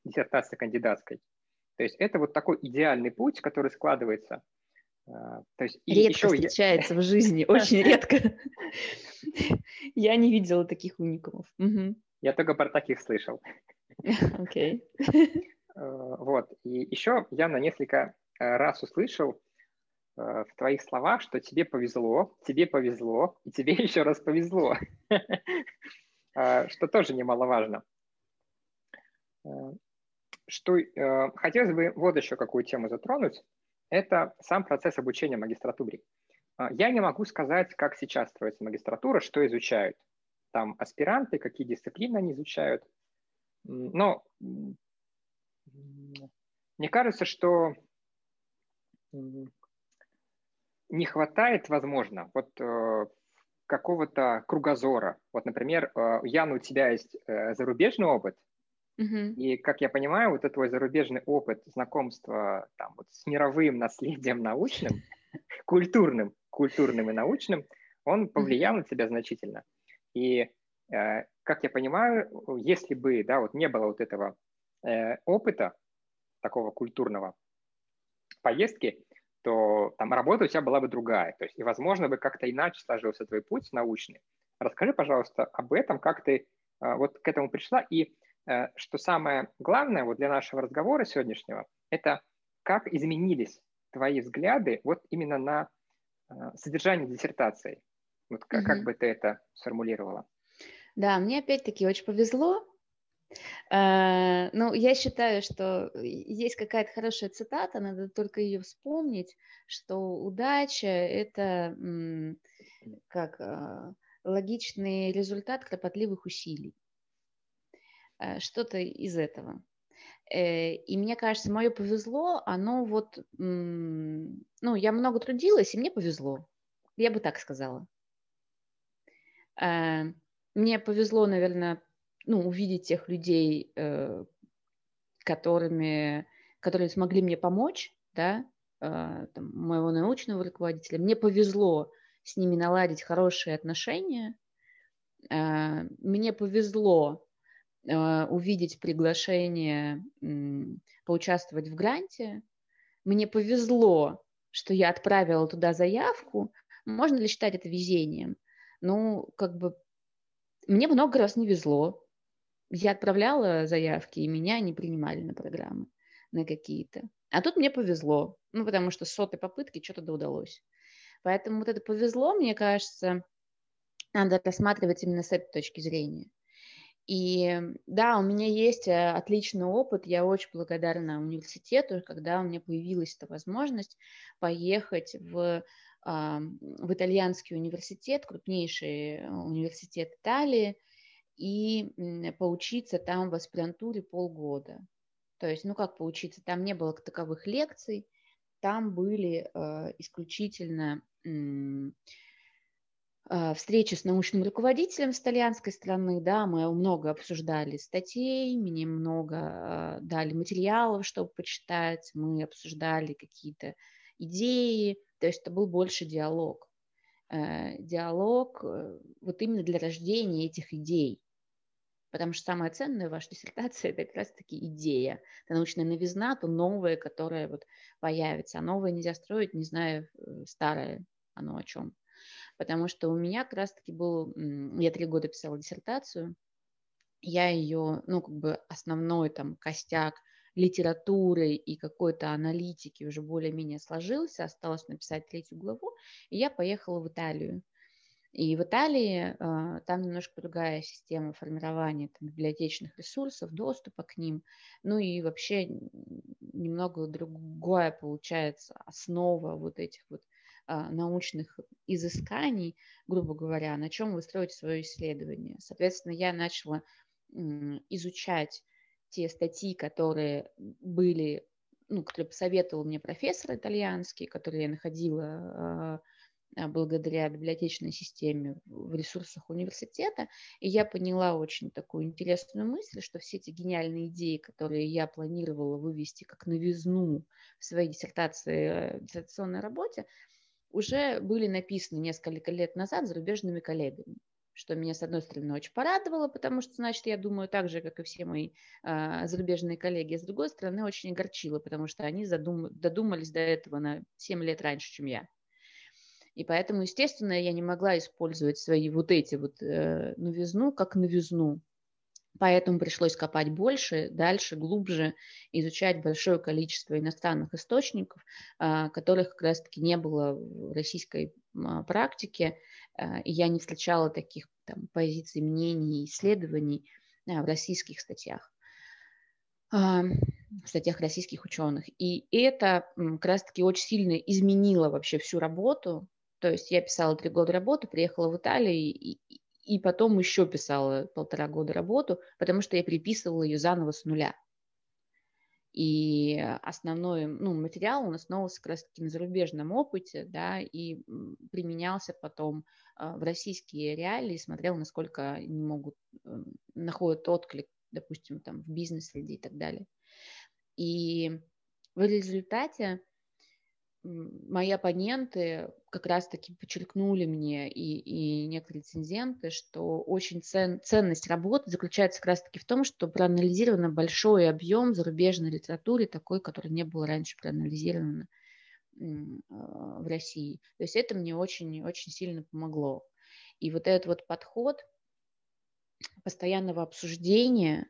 диссертации кандидатской. То есть это вот такой идеальный путь, который складывается а, то есть, редко еще встречается я... в жизни, очень редко. Я не видела таких уникумов. Я только про таких слышал. Окей. А, вот. И еще я на несколько э, раз услышал в твоих словах, что тебе повезло, тебе повезло, и тебе еще раз повезло, а, что тоже немаловажно. Э, что хотелось бы вот еще какую тему затронуть это сам процесс обучения магистратуре. А, я не могу сказать, как сейчас строится магистратура, что изучают. Там аспиранты, какие дисциплины они изучают. Но мне кажется, что не хватает, возможно, вот э, какого-то кругозора. Вот, например, э, Яна, у тебя есть э, зарубежный опыт, Uh-huh. И, как я понимаю, вот этот твой зарубежный опыт знакомства там, вот, с мировым наследием научным, культурным, культурным и научным, он повлиял uh-huh. на тебя значительно. И, э, как я понимаю, если бы да, вот не было вот этого э, опыта, такого культурного поездки, то там работа у тебя была бы другая. То есть, и, возможно, бы как-то иначе сложился твой путь научный. Расскажи, пожалуйста, об этом, как ты э, вот к этому пришла. И что самое главное вот для нашего разговора сегодняшнего, это как изменились твои взгляды вот именно на э, содержание диссертации. Вот как, угу. как бы ты это сформулировала? Да, мне опять-таки очень повезло. Ну, я считаю, что есть какая-то хорошая цитата, надо только ее вспомнить, что удача – это как логичный результат кропотливых усилий. Э, что-то из этого. Э, и мне кажется, мое повезло, оно вот, ну, я много трудилась, и мне повезло. Я бы так сказала. Э, мне повезло, наверное, ну, увидеть тех людей, которыми, которые смогли мне помочь, да, там, моего научного руководителя. Мне повезло с ними наладить хорошие отношения. Мне повезло увидеть приглашение поучаствовать в гранте. Мне повезло, что я отправила туда заявку. Можно ли считать это везением? Ну, как бы мне много раз не везло. Я отправляла заявки, и меня не принимали на программы, на какие-то. А тут мне повезло, ну, потому что с сотой попытки что-то да удалось. Поэтому вот это повезло, мне кажется, надо рассматривать именно с этой точки зрения. И да, у меня есть э, отличный опыт, я очень благодарна университету, когда у меня появилась эта возможность поехать в, в итальянский университет, крупнейший э, университет Италии, и поучиться там в аспирантуре полгода. То есть, ну как поучиться, там не было таковых лекций, там были э, исключительно а, встречи с научным руководителем с итальянской стороны, да, мы много обсуждали статей, мне много а, дали материалов, чтобы почитать, мы обсуждали какие-то идеи, то есть это был больше диалог. Э, диалог э, вот именно для рождения этих идей, потому что самое ценное в вашей диссертации – это как раз-таки идея, это научная новизна, то новое, которое вот появится, а новое нельзя строить, не зная э, старое, оно о чем. Потому что у меня как раз-таки был, я три года писала диссертацию, я ее, ну, как бы основной там костяк литературы и какой-то аналитики уже более-менее сложился, осталось написать третью главу, и я поехала в Италию. И в Италии э, там немножко другая система формирования там, библиотечных ресурсов, доступа к ним, ну и вообще немного другая получается основа вот этих вот а, научных изысканий, грубо говоря, на чем вы строите свое исследование. Соответственно, я начала изучать те статьи, которые были, ну, которые посоветовал мне профессор итальянский, которые я находила а, а, благодаря библиотечной системе в ресурсах университета. И я поняла очень такую интересную мысль, что все эти гениальные идеи, которые я планировала вывести как новизну в своей диссертации, э, диссертационной работе, уже были написаны несколько лет назад зарубежными коллегами что меня, с одной стороны, очень порадовало, потому что, значит, я думаю так же, как и все мои э, зарубежные коллеги, с другой стороны, очень огорчило, потому что они задум... додумались до этого на 7 лет раньше, чем я. И поэтому, естественно, я не могла использовать свои вот эти вот э, новизну как новизну. Поэтому пришлось копать больше, дальше, глубже, изучать большое количество иностранных источников, а, которых как раз-таки не было в российской а, практике. А, и я не встречала таких там, позиций, мнений, исследований в российских статьях в статьях российских ученых. И это как раз-таки очень сильно изменило вообще всю работу. То есть я писала три года работы, приехала в Италию, и, и потом еще писала полтора года работу, потому что я переписывала ее заново с нуля. И основной ну, материал он основывался как раз-таки на зарубежном опыте, да, и применялся потом а, в российские реалии, смотрел, насколько они могут, эм, находят отклик допустим, там в бизнес-среде и так далее. И в результате мои оппоненты как раз-таки подчеркнули мне и, и некоторые рецензенты, что очень цен, ценность работы заключается как раз-таки в том, что проанализирован большой объем зарубежной литературы, такой, который не был раньше проанализирован а, в России. То есть это мне очень-очень сильно помогло. И вот этот вот подход постоянного обсуждения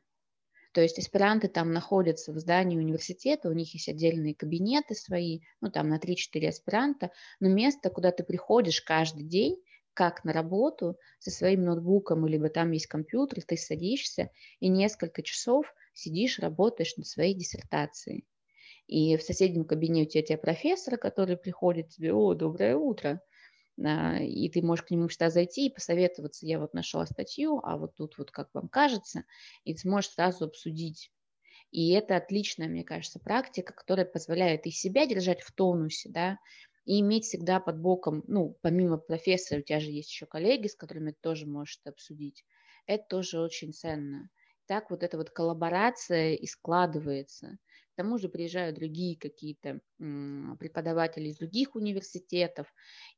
то есть аспиранты там находятся в здании университета, у них есть отдельные кабинеты свои, ну там на 3-4 аспиранта, но место, куда ты приходишь каждый день, как на работу со своим ноутбуком, либо там есть компьютер, ты садишься и несколько часов сидишь, работаешь над своей диссертацией. И в соседнем кабинете у тебя профессор, который приходит тебе, о, доброе утро, и ты можешь к нему всегда зайти и посоветоваться, я вот нашла статью, а вот тут вот как вам кажется, и ты сможешь сразу обсудить. И это отличная, мне кажется, практика, которая позволяет и себя держать в тонусе, да, и иметь всегда под боком, ну, помимо профессора, у тебя же есть еще коллеги, с которыми ты тоже можешь это обсудить. Это тоже очень ценно. Так вот эта вот коллаборация и складывается. К тому же приезжают другие какие-то преподаватели из других университетов,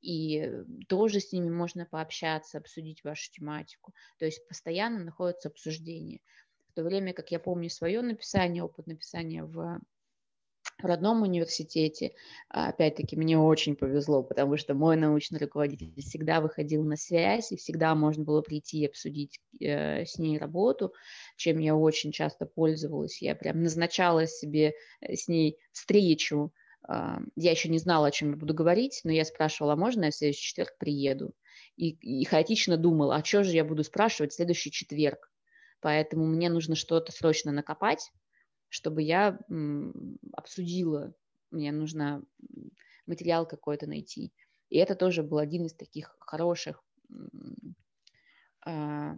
и тоже с ними можно пообщаться, обсудить вашу тематику. То есть постоянно находится обсуждение. В то время как я помню свое написание, опыт написания в в родном университете, опять-таки, мне очень повезло, потому что мой научный руководитель всегда выходил на связь, и всегда можно было прийти и обсудить э, с ней работу, чем я очень часто пользовалась. Я прям назначала себе э, с ней встречу. Э, я еще не знала, о чем я буду говорить, но я спрашивала, а можно я в следующий четверг приеду? И, и хаотично думала, а что же я буду спрашивать в следующий четверг? Поэтому мне нужно что-то срочно накопать, чтобы я обсудила, мне нужно материал какой-то найти. И это тоже был один из таких хороших а,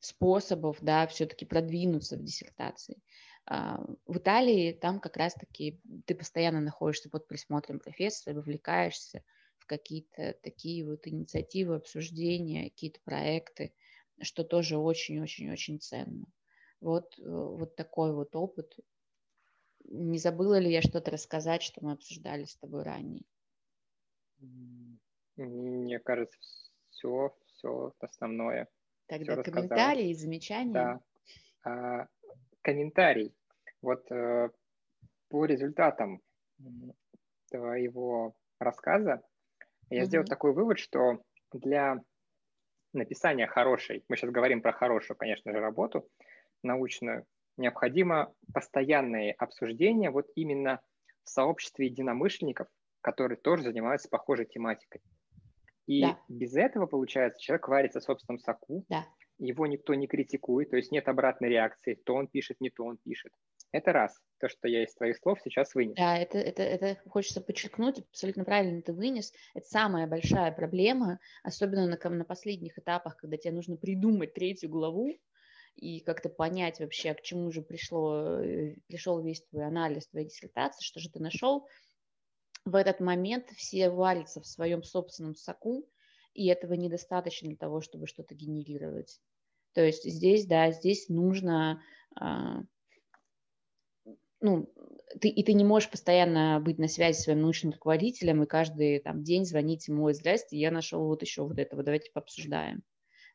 способов, да, все-таки продвинуться в диссертации. А, в Италии там как раз-таки ты постоянно находишься под присмотром профессора, вовлекаешься в какие-то такие вот инициативы, обсуждения, какие-то проекты, что тоже очень-очень-очень ценно. Вот, э, вот такой вот опыт. Не забыла ли я что-то рассказать, что мы обсуждали с тобой ранее? Мне кажется, все, все основное. Тогда все комментарии, и замечания. Да. А, комментарий. Вот а, по результатам твоего рассказа я угу. сделал такой вывод, что для написания хорошей, мы сейчас говорим про хорошую, конечно же, работу, научную, необходимо постоянное обсуждение вот именно в сообществе единомышленников, которые тоже занимаются похожей тематикой. И да. без этого, получается, человек варится в собственном соку, да. его никто не критикует, то есть нет обратной реакции, то он пишет, не то он пишет. Это раз, то, что я из твоих слов сейчас вынес. Да, это, это, это хочется подчеркнуть, абсолютно правильно ты вынес. Это самая большая проблема, особенно на, на последних этапах, когда тебе нужно придумать третью главу, и как-то понять вообще, к чему же пришло, э, пришел весь твой анализ, твоей диссертации, что же ты нашел, в этот момент все варятся в своем собственном соку, и этого недостаточно для того, чтобы что-то генерировать. То есть здесь, да, здесь нужно, а, ну, ты, и ты не можешь постоянно быть на связи с своим научным руководителем и каждый там, день звонить ему, здрасте, я нашел вот еще вот этого, давайте пообсуждаем.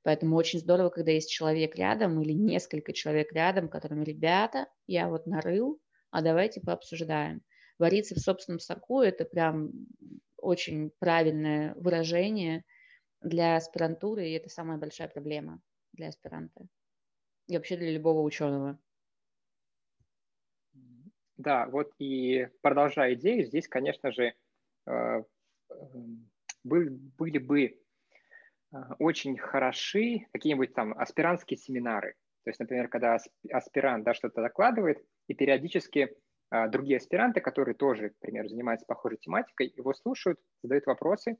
Поэтому очень здорово, когда есть человек рядом или несколько человек рядом, которым, ребята, я вот нарыл, а давайте пообсуждаем. Вариться в собственном соку – это прям очень правильное выражение для аспирантуры, и это самая большая проблема для аспиранта. И вообще для любого ученого. Да, вот и продолжая идею, здесь, конечно же, э, были бы очень хороши какие-нибудь там аспирантские семинары. То есть, например, когда аспирант да, что-то докладывает, и периодически а, другие аспиранты, которые тоже, к примеру, занимаются похожей тематикой, его слушают, задают вопросы.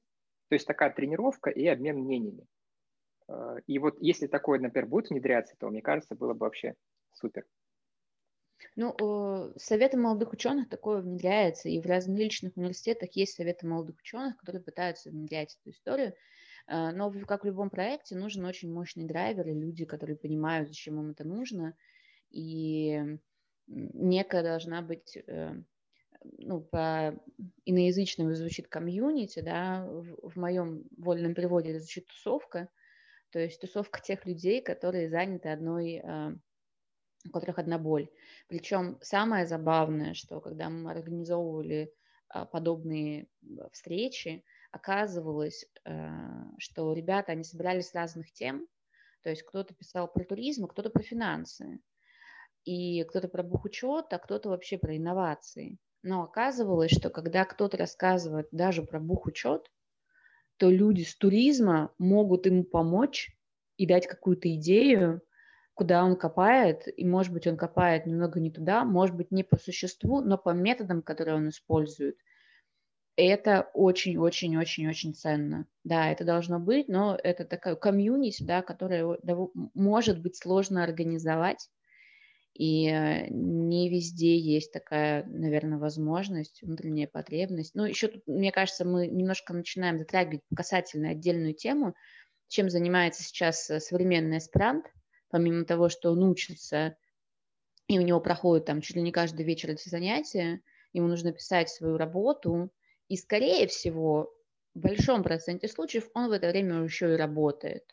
То есть такая тренировка и обмен мнениями. А, и вот если такое, например, будет внедряться, то, мне кажется, было бы вообще супер. Ну, советы молодых ученых такое внедряется, и в различных университетах есть советы молодых ученых, которые пытаются внедрять эту историю. Но, как в любом проекте, нужен очень мощный драйвер и люди, которые понимают, зачем им это нужно. и некая должна быть, э, ну, по иноязычному звучит комьюнити, да, в, в моем вольном переводе это звучит тусовка, то есть тусовка тех людей, которые заняты одной, э, у которых одна боль. Причем самое забавное, что когда мы организовывали подобные встречи, оказывалось, э, что ребята, они собирались с разных тем, то есть кто-то писал про туризм, а кто-то про финансы, и кто-то про бухучет, а кто-то вообще про инновации. Но оказывалось, что когда кто-то рассказывает даже про бухучет, то люди с туризма могут ему помочь и дать какую-то идею, куда он копает, и, может быть, он копает немного не туда, может быть, не по существу, но по методам, которые он использует. Это очень-очень-очень-очень ценно. Да, это должно быть, но это такая комьюнити, да, которая может быть сложно организовать, и э, не везде есть такая, наверное, возможность, внутренняя потребность. Ну, еще тут, мне кажется, мы немножко начинаем затрагивать касательно отдельную тему, чем занимается сейчас э, современный аспирант, помимо того, что он учится, и у него проходит там чуть ли не каждый вечер эти занятия, ему нужно писать свою работу, и, скорее всего, в большом проценте случаев он в это время еще и работает.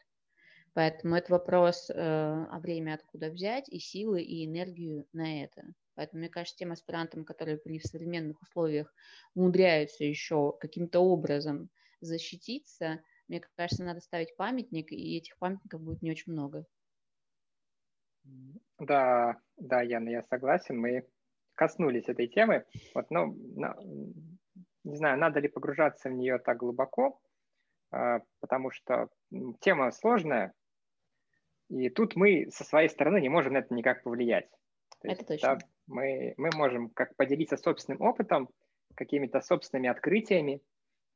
Поэтому это вопрос э, о времени, откуда взять, и силы, и энергию на это. Поэтому, мне кажется, тем аспирантам, которые при современных условиях умудряются еще каким-то образом защититься, мне кажется, надо ставить памятник, и этих памятников будет не очень много. Да, да, Яна, я согласен. Мы коснулись этой темы. Вот, но, не знаю, надо ли погружаться в нее так глубоко, а, потому что тема сложная, и тут мы со своей стороны не можем на это никак повлиять. То это есть, точно. Да, мы, мы можем как поделиться собственным опытом, какими-то собственными открытиями,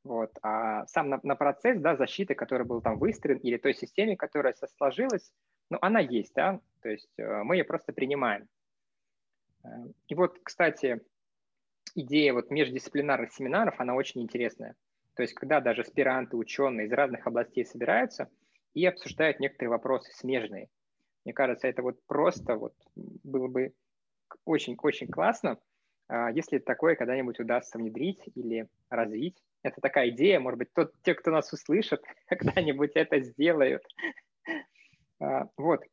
вот, а сам на, на процесс да, защиты, который был там выстроен, или той системе, которая сложилась, ну, она есть, да, то есть э, мы ее просто принимаем. Э, и вот, кстати, идея вот междисциплинарных семинаров, она очень интересная. То есть, когда даже аспиранты, ученые из разных областей собираются – и обсуждают некоторые вопросы смежные. Мне кажется, это вот просто вот было бы очень-очень классно, а, если такое когда-нибудь удастся внедрить или развить. Это такая идея, может быть, тот, те, кто нас услышит, когда-нибудь это сделают. А, вот.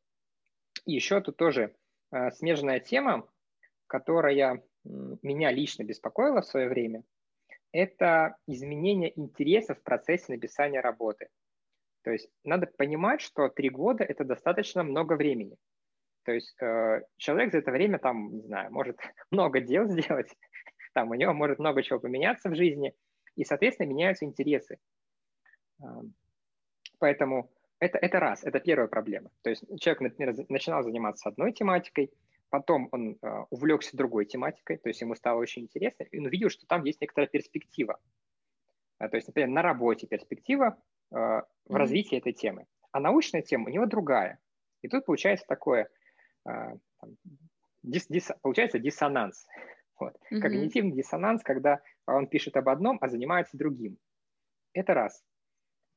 И еще тут тоже а, смежная тема, которая меня лично беспокоила в свое время, это изменение интереса в процессе написания работы. То есть надо понимать, что три года – это достаточно много времени. То есть э, человек за это время там, не знаю, может много дел сделать, там у него может много чего поменяться в жизни, и, соответственно, меняются интересы. Э, поэтому это, это раз, это первая проблема. То есть человек, например, начинал заниматься одной тематикой, потом он э, увлекся другой тематикой, то есть ему стало очень интересно, и он увидел, что там есть некоторая перспектива. Э, то есть, например, на работе перспектива, Э, в развитии этой темы. А научная тема у него другая. И тут получается такое, э, дис, дис, получается диссонанс. Вот. Mm-hmm. Когнитивный диссонанс, когда он пишет об одном, а занимается другим. Это раз.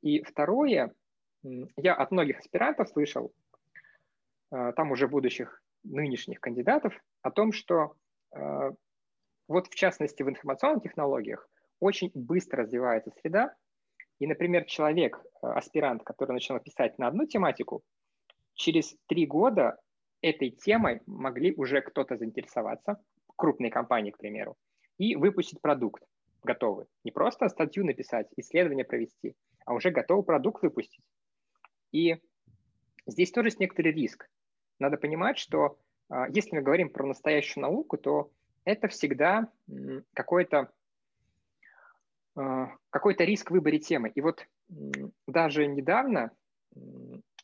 И второе, я от многих аспирантов слышал, там уже будущих нынешних кандидатов, о том, что вот в частности в информационных технологиях очень быстро развивается среда, и, например, человек, э, аспирант, который начал писать на одну тематику, через три года этой темой могли уже кто-то заинтересоваться, крупные компании, к примеру, и выпустить продукт готовый. Не просто статью написать, исследование провести, а уже готовый продукт выпустить. И здесь тоже есть некоторый риск. Надо понимать, что а, если мы говорим про настоящую науку, то это всегда какой-то а, какой-то риск в выборе темы. И вот даже недавно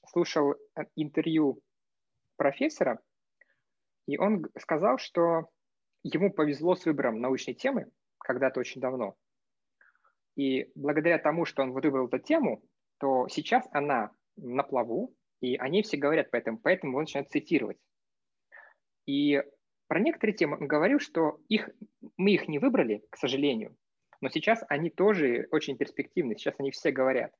слушал э, интервью профессора, и он сказал, что ему повезло с выбором научной темы когда-то очень давно. И благодаря тому, что он выбрал эту тему, то сейчас она на плаву, и они все говорят поэтому, поэтому он начинает цитировать. И про некоторые темы он говорил, что их, мы их не выбрали, к сожалению, но сейчас они тоже очень перспективны, сейчас они все говорят.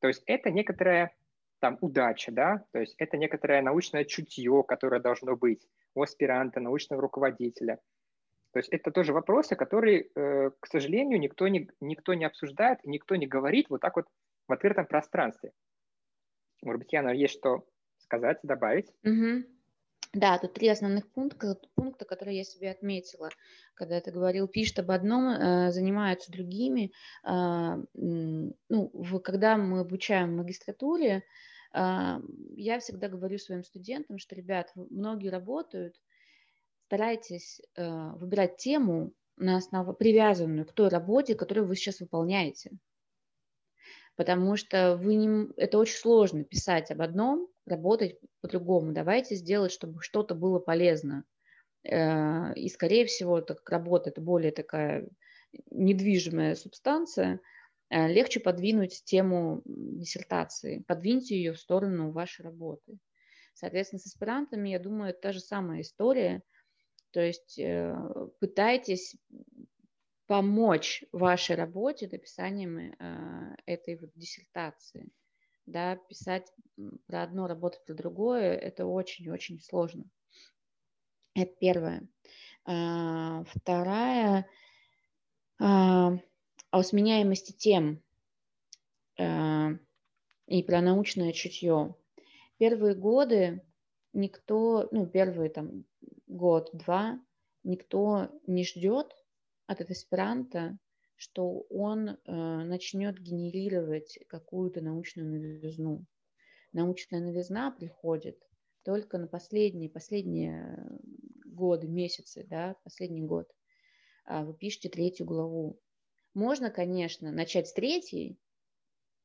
То есть это некоторая там удача, да, то есть это некоторое научное чутье, которое должно быть. у аспиранта, научного руководителя. То есть это тоже вопросы, которые, э, к сожалению, никто не, никто не обсуждает, никто не говорит вот так вот в открытом пространстве. Может быть, Яна, есть что сказать, добавить? Угу. Да, тут три основных пункта, пункта, которые я себе отметила. Когда ты говорил, пишет об одном, э, занимаются другими. Э, ну, когда мы обучаем в магистратуре, э, я всегда говорю своим студентам, что, ребят, многие работают, старайтесь э, выбирать тему на основе привязанную к той работе, которую вы сейчас выполняете. Потому что вы не, это очень сложно писать об одном, работать по-другому. Давайте сделать, чтобы что-то было полезно. Э, и, скорее всего, так работа – это более такая недвижимая субстанция, э, легче подвинуть тему диссертации, подвиньте ее в сторону вашей работы. Соответственно, с аспирантами, я думаю, это та же самая история. То есть э, пытайтесь помочь вашей работе написанием этой вот диссертации да, писать про одно, работать про другое, это очень-очень сложно. Это первое. А, вторая а, о сменяемости тем а, и про научное чутье. Первые годы никто, ну, первый там год-два, никто не ждет от аспиранта что он э, начнет генерировать какую-то научную новизну. Научная новизна приходит только на последние, последние годы, месяцы, да, последний год. А вы пишете третью главу. Можно, конечно, начать с третьей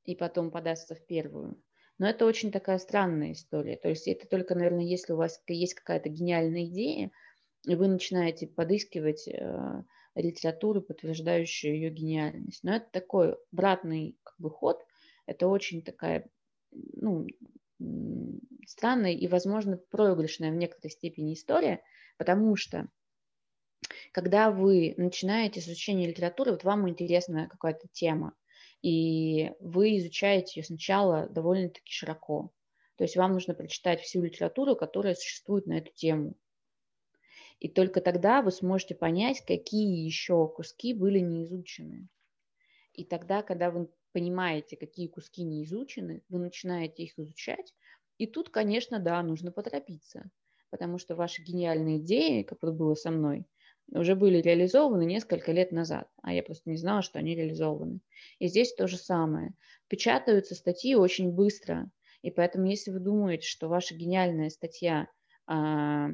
и потом податься в первую, но это очень такая странная история. То есть это только, наверное, если у вас есть какая-то гениальная идея, и вы начинаете подыскивать литературу, подтверждающую ее гениальность. Но это такой обратный как бы, ход, это очень такая ну, странная и, возможно, проигрышная в некоторой степени история, потому что когда вы начинаете изучение литературы, вот вам интересна какая-то тема, и вы изучаете ее сначала довольно-таки широко. То есть вам нужно прочитать всю литературу, которая существует на эту тему. И только тогда вы сможете понять, какие еще куски были не изучены. И тогда, когда вы понимаете, какие куски не изучены, вы начинаете их изучать. И тут, конечно, да, нужно поторопиться, потому что ваши гениальные идеи, как это было со мной, уже были реализованы несколько лет назад, а я просто не знала, что они реализованы. И здесь то же самое. Печатаются статьи очень быстро, и поэтому если вы думаете, что ваша гениальная статья а,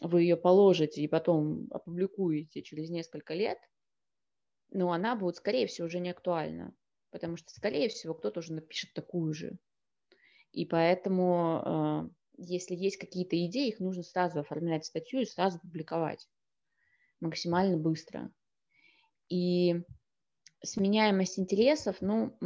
вы ее положите и потом опубликуете через несколько лет, но она будет, скорее всего, уже не актуальна, потому что, скорее всего, кто-то уже напишет такую же. И поэтому, э, если есть какие-то идеи, их нужно сразу оформлять статью и сразу публиковать максимально быстро. И сменяемость интересов, ну,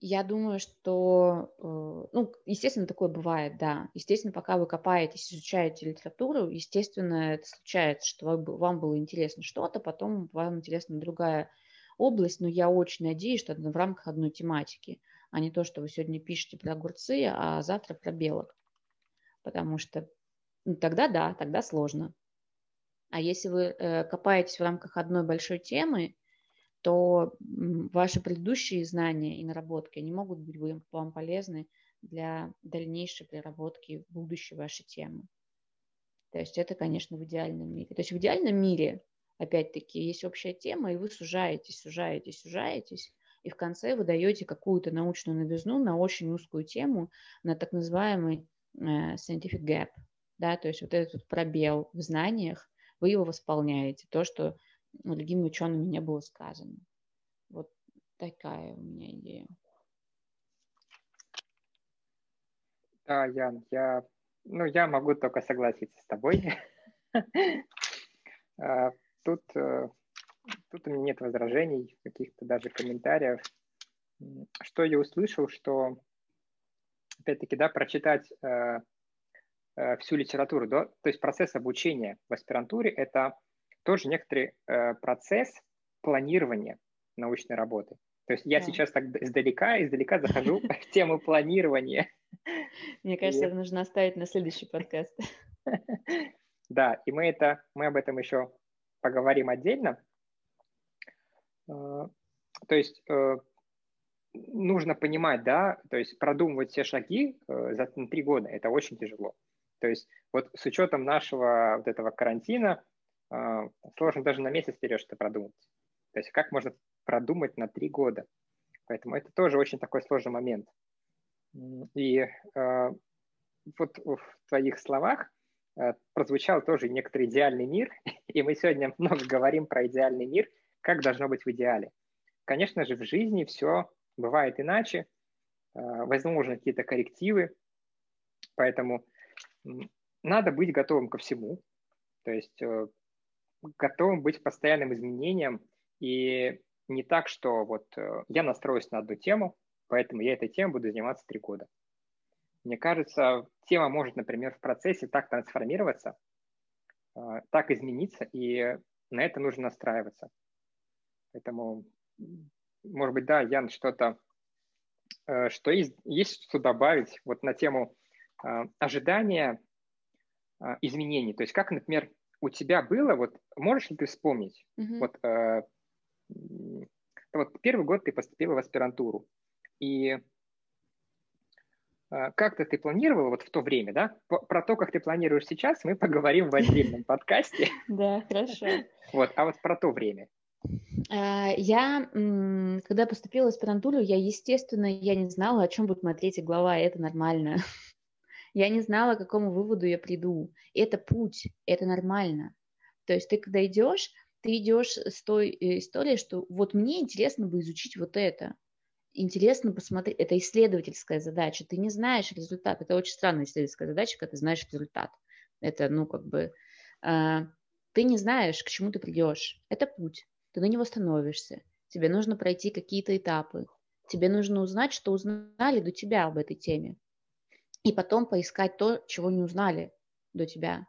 я думаю, что, э, ну, естественно, такое бывает, да. Естественно, пока вы копаетесь, изучаете литературу, естественно, это случается, что вам было интересно что-то, потом вам интересна другая область, но я очень надеюсь, что в рамках одной тематики, а не то, что вы сегодня пишете про огурцы, а завтра про белок. Потому что ну, тогда да, тогда сложно. А если вы э, копаетесь в рамках одной большой темы, то ваши предыдущие знания и наработки, они могут быть вам полезны для дальнейшей переработки будущей вашей темы. То есть это, конечно, в идеальном мире. То есть в идеальном мире, опять-таки, есть общая тема, и вы сужаетесь, сужаетесь, сужаетесь, и в конце вы даете какую-то научную новизну на очень узкую тему, на так называемый э, scientific gap. Да, то есть вот этот пробел в знаниях, вы его восполняете. То, что другими учеными не было сказано. Вот такая у меня идея. Да, Ян, я, ну, я могу только согласиться с тобой. А, тут, э, тут у меня нет возражений, каких-то даже комментариев. Что я услышал, что, опять-таки, да, прочитать э, э, всю литературу, да, то есть процесс обучения в аспирантуре – это тоже некоторый э, процесс планирования научной работы. То есть я да. сейчас так издалека, издалека захожу в тему планирования. Мне кажется, и... нужно оставить на следующий подкаст. Да, и мы это, мы об этом еще поговорим отдельно. А, то есть э, нужно понимать, да, то есть продумывать все шаги э, за три года, это очень тяжело. То есть вот с учетом нашего вот этого карантина сложно даже на месяц вперед что-то продумать. То есть как можно продумать на три года? Поэтому это тоже очень такой сложный момент. И э, вот в твоих словах э, прозвучал тоже некоторый идеальный мир, и мы сегодня много говорим про идеальный мир, как должно быть в идеале. Конечно же, в жизни все бывает иначе, э, возможны какие-то коррективы, поэтому надо быть готовым ко всему, то есть э, готовым быть постоянным изменениям и не так, что вот э, я настроюсь на одну тему, поэтому я этой темой буду заниматься три года. Мне кажется, тема может, например, в процессе так трансформироваться, э, так измениться, и на это нужно настраиваться. Поэтому, может быть, да, Ян, что-то, э, что есть, есть что добавить вот на тему ожидания изменений. То есть как, например, у тебя было, вот можешь ли ты вспомнить, mm-hmm. вот вот первый год ты поступила в аспирантуру, и а, как-то ты планировала вот в то время, да? Про то, как ты планируешь сейчас, мы поговорим в отдельном подкасте. Да, хорошо. Вот, а вот про то время. А, я, когда поступила в аспирантуру, я, естественно, я не знала, о чем будет моя третья глава, и это нормально. Я не знала, к какому выводу я приду. Это путь, это нормально. То есть ты, когда идешь, ты идешь с той э, историей, что вот мне интересно бы изучить вот это. Интересно посмотреть, это исследовательская задача, ты не знаешь результат, это очень странная исследовательская задача, когда ты знаешь результат. Это, ну, как бы, э, ты не знаешь, к чему ты придешь. Это путь, ты на него становишься, тебе нужно пройти какие-то этапы, тебе нужно узнать, что узнали до тебя об этой теме, и потом поискать то, чего не узнали до тебя.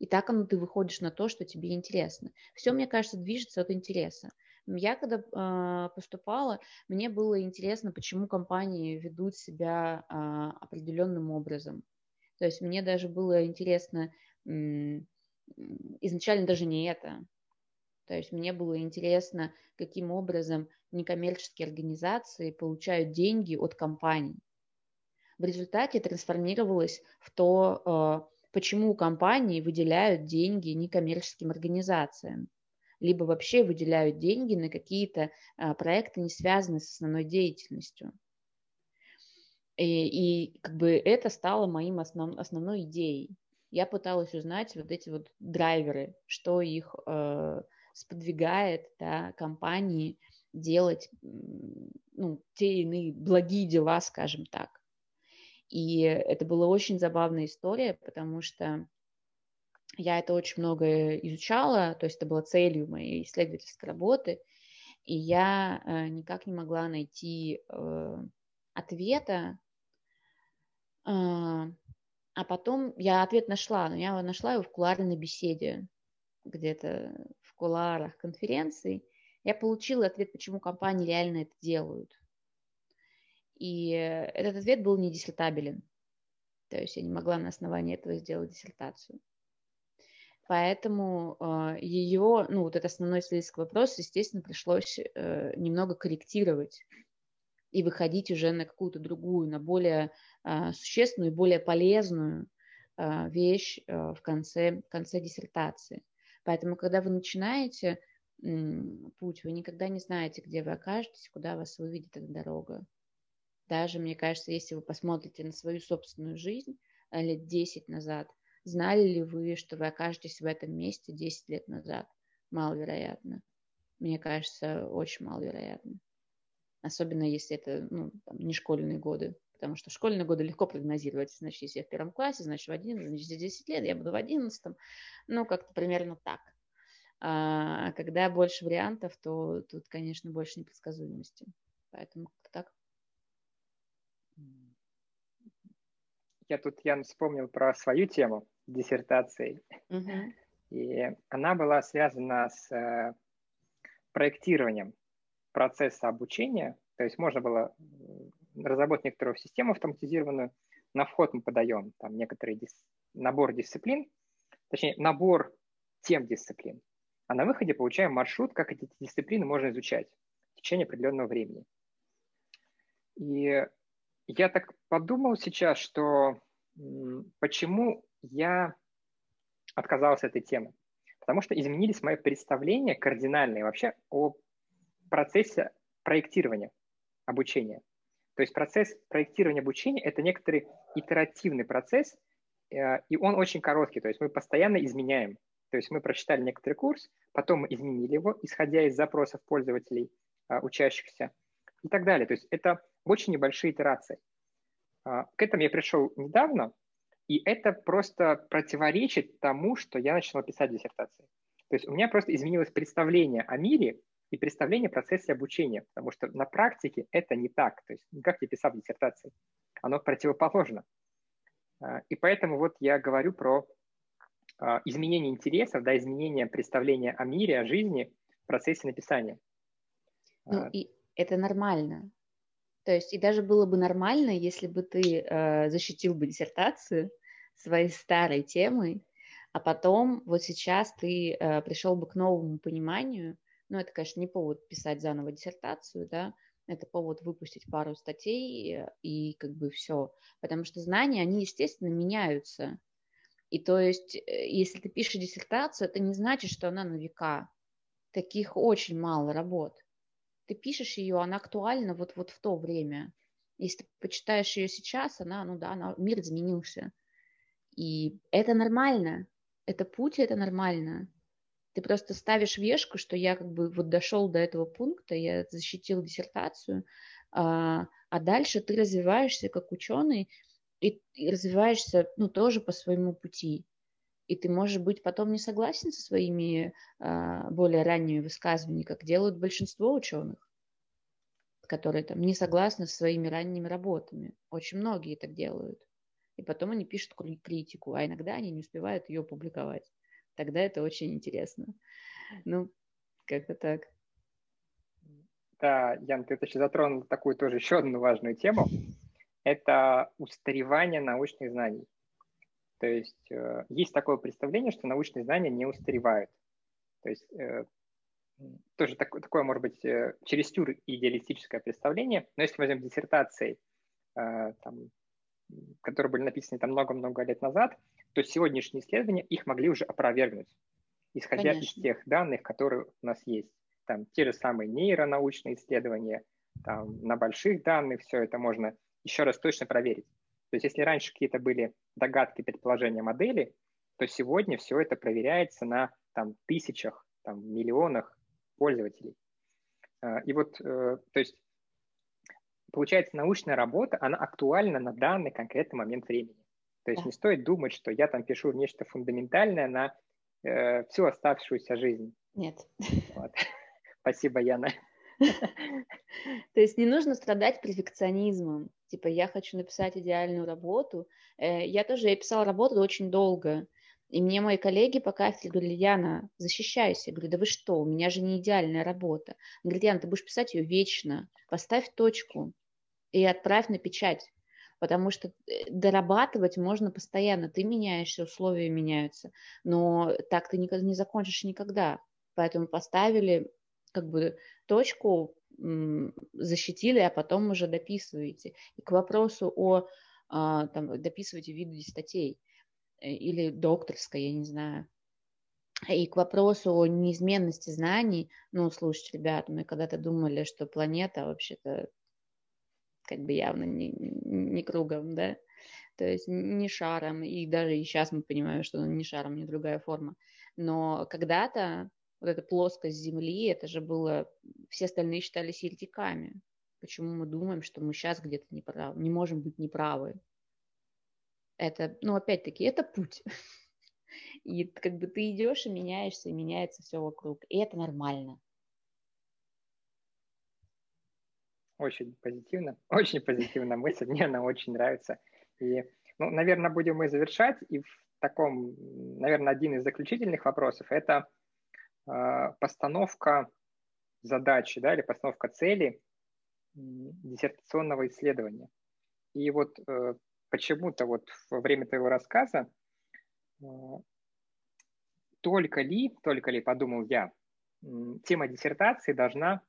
И так оно ты выходишь на то, что тебе интересно. Все, мне кажется, движется от интереса. Я когда э, поступала, мне было интересно, почему компании ведут себя э, определенным образом. То есть мне даже было интересно э, изначально даже не это. То есть мне было интересно, каким образом некоммерческие организации получают деньги от компаний. В результате трансформировалось в то, почему компании выделяют деньги некоммерческим организациям, либо вообще выделяют деньги на какие-то а, проекты, не связанные с основной деятельностью. И, и как бы это стало моим основ, основной идеей. Я пыталась узнать вот эти вот драйверы, что их э, сподвигает да, компании делать ну, те или иные благие дела, скажем так. И это была очень забавная история, потому что я это очень много изучала, то есть это было целью моей исследовательской работы, и я э, никак не могла найти э, ответа. Э, а потом я ответ нашла, но я нашла его в кулуарной беседе, где-то в кулуарах конференции. Я получила ответ, почему компании реально это делают. И этот ответ был не диссертабелен. То есть я не могла на основании этого сделать диссертацию. Поэтому э, ее, ну, вот этот основной исследовательский вопрос, естественно, пришлось э, немного корректировать и выходить уже на какую-то другую, на более э, существенную более полезную э, вещь э, в конце, в конце диссертации. Поэтому, когда вы начинаете путь, вы никогда не знаете, где вы окажетесь, куда вас выведет эта дорога. Даже, мне кажется, если вы посмотрите на свою собственную жизнь э, лет 10 назад, знали ли вы, что вы окажетесь в этом месте 10 лет назад? Маловероятно. Мне кажется, очень маловероятно. Особенно если это ну, там, не школьные годы. Потому что школьные годы легко прогнозировать. Значит, если я в первом классе, значит, в 11, значит, через 10 лет я буду в 11. Ну, как-то примерно так. А когда больше вариантов, то тут, конечно, больше непредсказуемости. Поэтому так. Я тут, Ян, вспомнил про свою тему диссертации. Uh-huh. И она была связана с э, проектированием процесса обучения. То есть можно было разработать некоторую систему автоматизированную, на вход мы подаем там некоторый дис... набор дисциплин, точнее, набор тем дисциплин, а на выходе получаем маршрут, как эти дисциплины можно изучать в течение определенного времени. И я так подумал сейчас, что почему я отказался от этой темы. Потому что изменились мои представления кардинальные вообще о процессе проектирования обучения. То есть процесс проектирования обучения – это некоторый итеративный процесс, э, и он очень короткий, то есть мы постоянно изменяем. То есть мы прочитали некоторый курс, потом мы изменили его, исходя из запросов пользователей, э, учащихся и так далее. То есть это очень небольшие итерации. А, к этому я пришел недавно, и это просто противоречит тому, что я начал писать диссертации. То есть у меня просто изменилось представление о мире и представление о процессе обучения, потому что на практике это не так. То есть как я писал в диссертации, оно противоположно. А, и поэтому вот я говорю про а, изменение интересов, да, изменение представления о мире, о жизни в процессе написания. Ну и это нормально. То есть и даже было бы нормально, если бы ты э, защитил бы диссертацию своей старой темой, а потом вот сейчас ты э, пришел бы к новому пониманию. Ну, это, конечно, не повод писать заново диссертацию, да, это повод выпустить пару статей э, и как бы все. Потому что знания, они, естественно, меняются. И то есть, э, если ты пишешь диссертацию, это не значит, что она на века. Таких очень мало работ ты пишешь ее, она актуальна вот, вот в то время. Если ты почитаешь ее сейчас, она, ну да, она, мир изменился. И это нормально. Это путь, это нормально. Ты просто ставишь вешку, что я как бы вот дошел до этого пункта, я защитил диссертацию, а, а дальше ты развиваешься как ученый и, и развиваешься, ну, тоже по своему пути. И ты можешь быть потом не согласен со своими а, более ранними высказываниями, как делают большинство ученых, которые там не согласны со своими ранними работами. Очень многие так делают. И потом они пишут критику, а иногда они не успевают ее публиковать. Тогда это очень интересно. Ну, как-то так. Да, Ян, ты еще затронул такую тоже еще одну важную тему. Это устаревание научных знаний. То есть э, есть такое представление, что научные знания не устаревают. То есть э, тоже так, такое, может быть, э, чересчур идеалистическое представление, но если возьмем диссертации, там, которые были написаны там много-много лет назад, то сегодняшние исследования их могли уже опровергнуть, исходя Конечно. из тех данных, которые у нас есть. Там те же самые нейронаучные исследования, там, на больших данных все это можно еще раз точно проверить. То есть если раньше какие-то были догадки, предположения модели, то сегодня все это проверяется на там, тысячах, там, миллионах пользователей. А, и вот, э, то есть, получается, научная работа, она актуальна на данный конкретный момент времени. То есть не стоит думать, что я там пишу нечто фундаментальное на э, всю оставшуюся жизнь. Нет. Вот. Спасибо, Яна. То есть не нужно страдать перфекционизмом. Типа, я хочу написать идеальную работу. Э, я тоже я писала работу очень долго. И мне мои коллеги по кафедре говорили, Яна, защищайся. Я говорю, да вы что, у меня же не идеальная работа. Он говорит, Яна, ты будешь писать ее вечно. Поставь точку и отправь на печать. Потому что э, дорабатывать можно постоянно. Ты меняешься, условия меняются. Но так ты не закончишь никогда. Поэтому поставили как бы точку защитили, а потом уже дописываете. И к вопросу о а, там, дописывайте виды статей э, или докторской, я не знаю. И к вопросу о неизменности знаний, ну, слушайте, ребят, мы когда-то думали, что планета вообще-то как бы явно не, не кругом, да, то есть не шаром, и даже и сейчас мы понимаем, что не шаром, не другая форма. Но когда-то вот эта плоскость Земли, это же было, все остальные считались еретиками. Почему мы думаем, что мы сейчас где-то неправы, не можем быть неправы? Это, ну, опять-таки, это путь. И как бы ты идешь и меняешься, и меняется все вокруг. И это нормально. Очень позитивно, очень позитивная мысль, мне она очень нравится. И, ну, наверное, будем мы завершать. И в таком, наверное, один из заключительных вопросов – это постановка задачи да, или постановка цели диссертационного исследования. И вот э, почему-то вот во время твоего рассказа только ли, только ли, подумал я, тема диссертации должна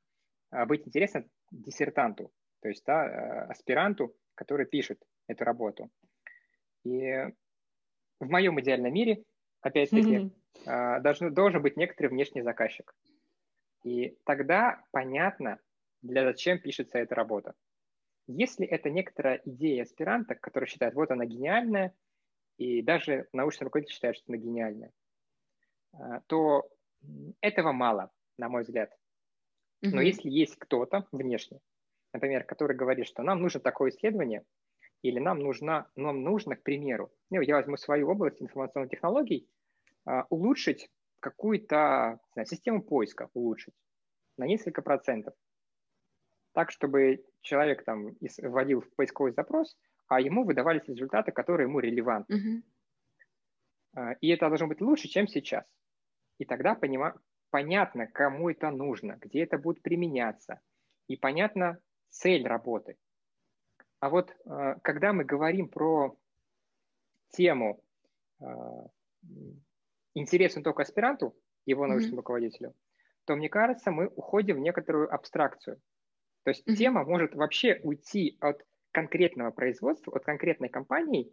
быть интересна диссертанту, то есть да, аспиранту, который пишет эту работу. И в моем идеальном мире, опять-таки, mm-hmm. должен, должен быть некоторый внешний заказчик. И тогда понятно, для зачем пишется эта работа. Если это некоторая идея аспиранта, который считает, вот она гениальная, и даже научный руководитель считает, что она гениальная, а, то этого мало, на мой взгляд. Но mm-hmm. если есть кто-то внешний, например, который говорит, что нам нужно такое исследование, или нам, нужно, нам нужно, к примеру, ну, я возьму свою область информационных технологий, а, улучшить какую-то знаю, систему поиска, улучшить на несколько процентов. Так, чтобы человек там вводил в поисковый запрос, а ему выдавались результаты, которые ему релевантны. Mm-hmm. И это должно быть лучше, чем сейчас. И тогда понима- понятно, кому это нужно, где это будет применяться, и понятна цель работы. А вот а, когда мы говорим про тему интересную только аспиранту, его научному mm-hmm. руководителю, то, мне кажется, мы уходим в некоторую абстракцию. То есть mm-hmm. тема может вообще уйти от конкретного производства, от конкретной компании,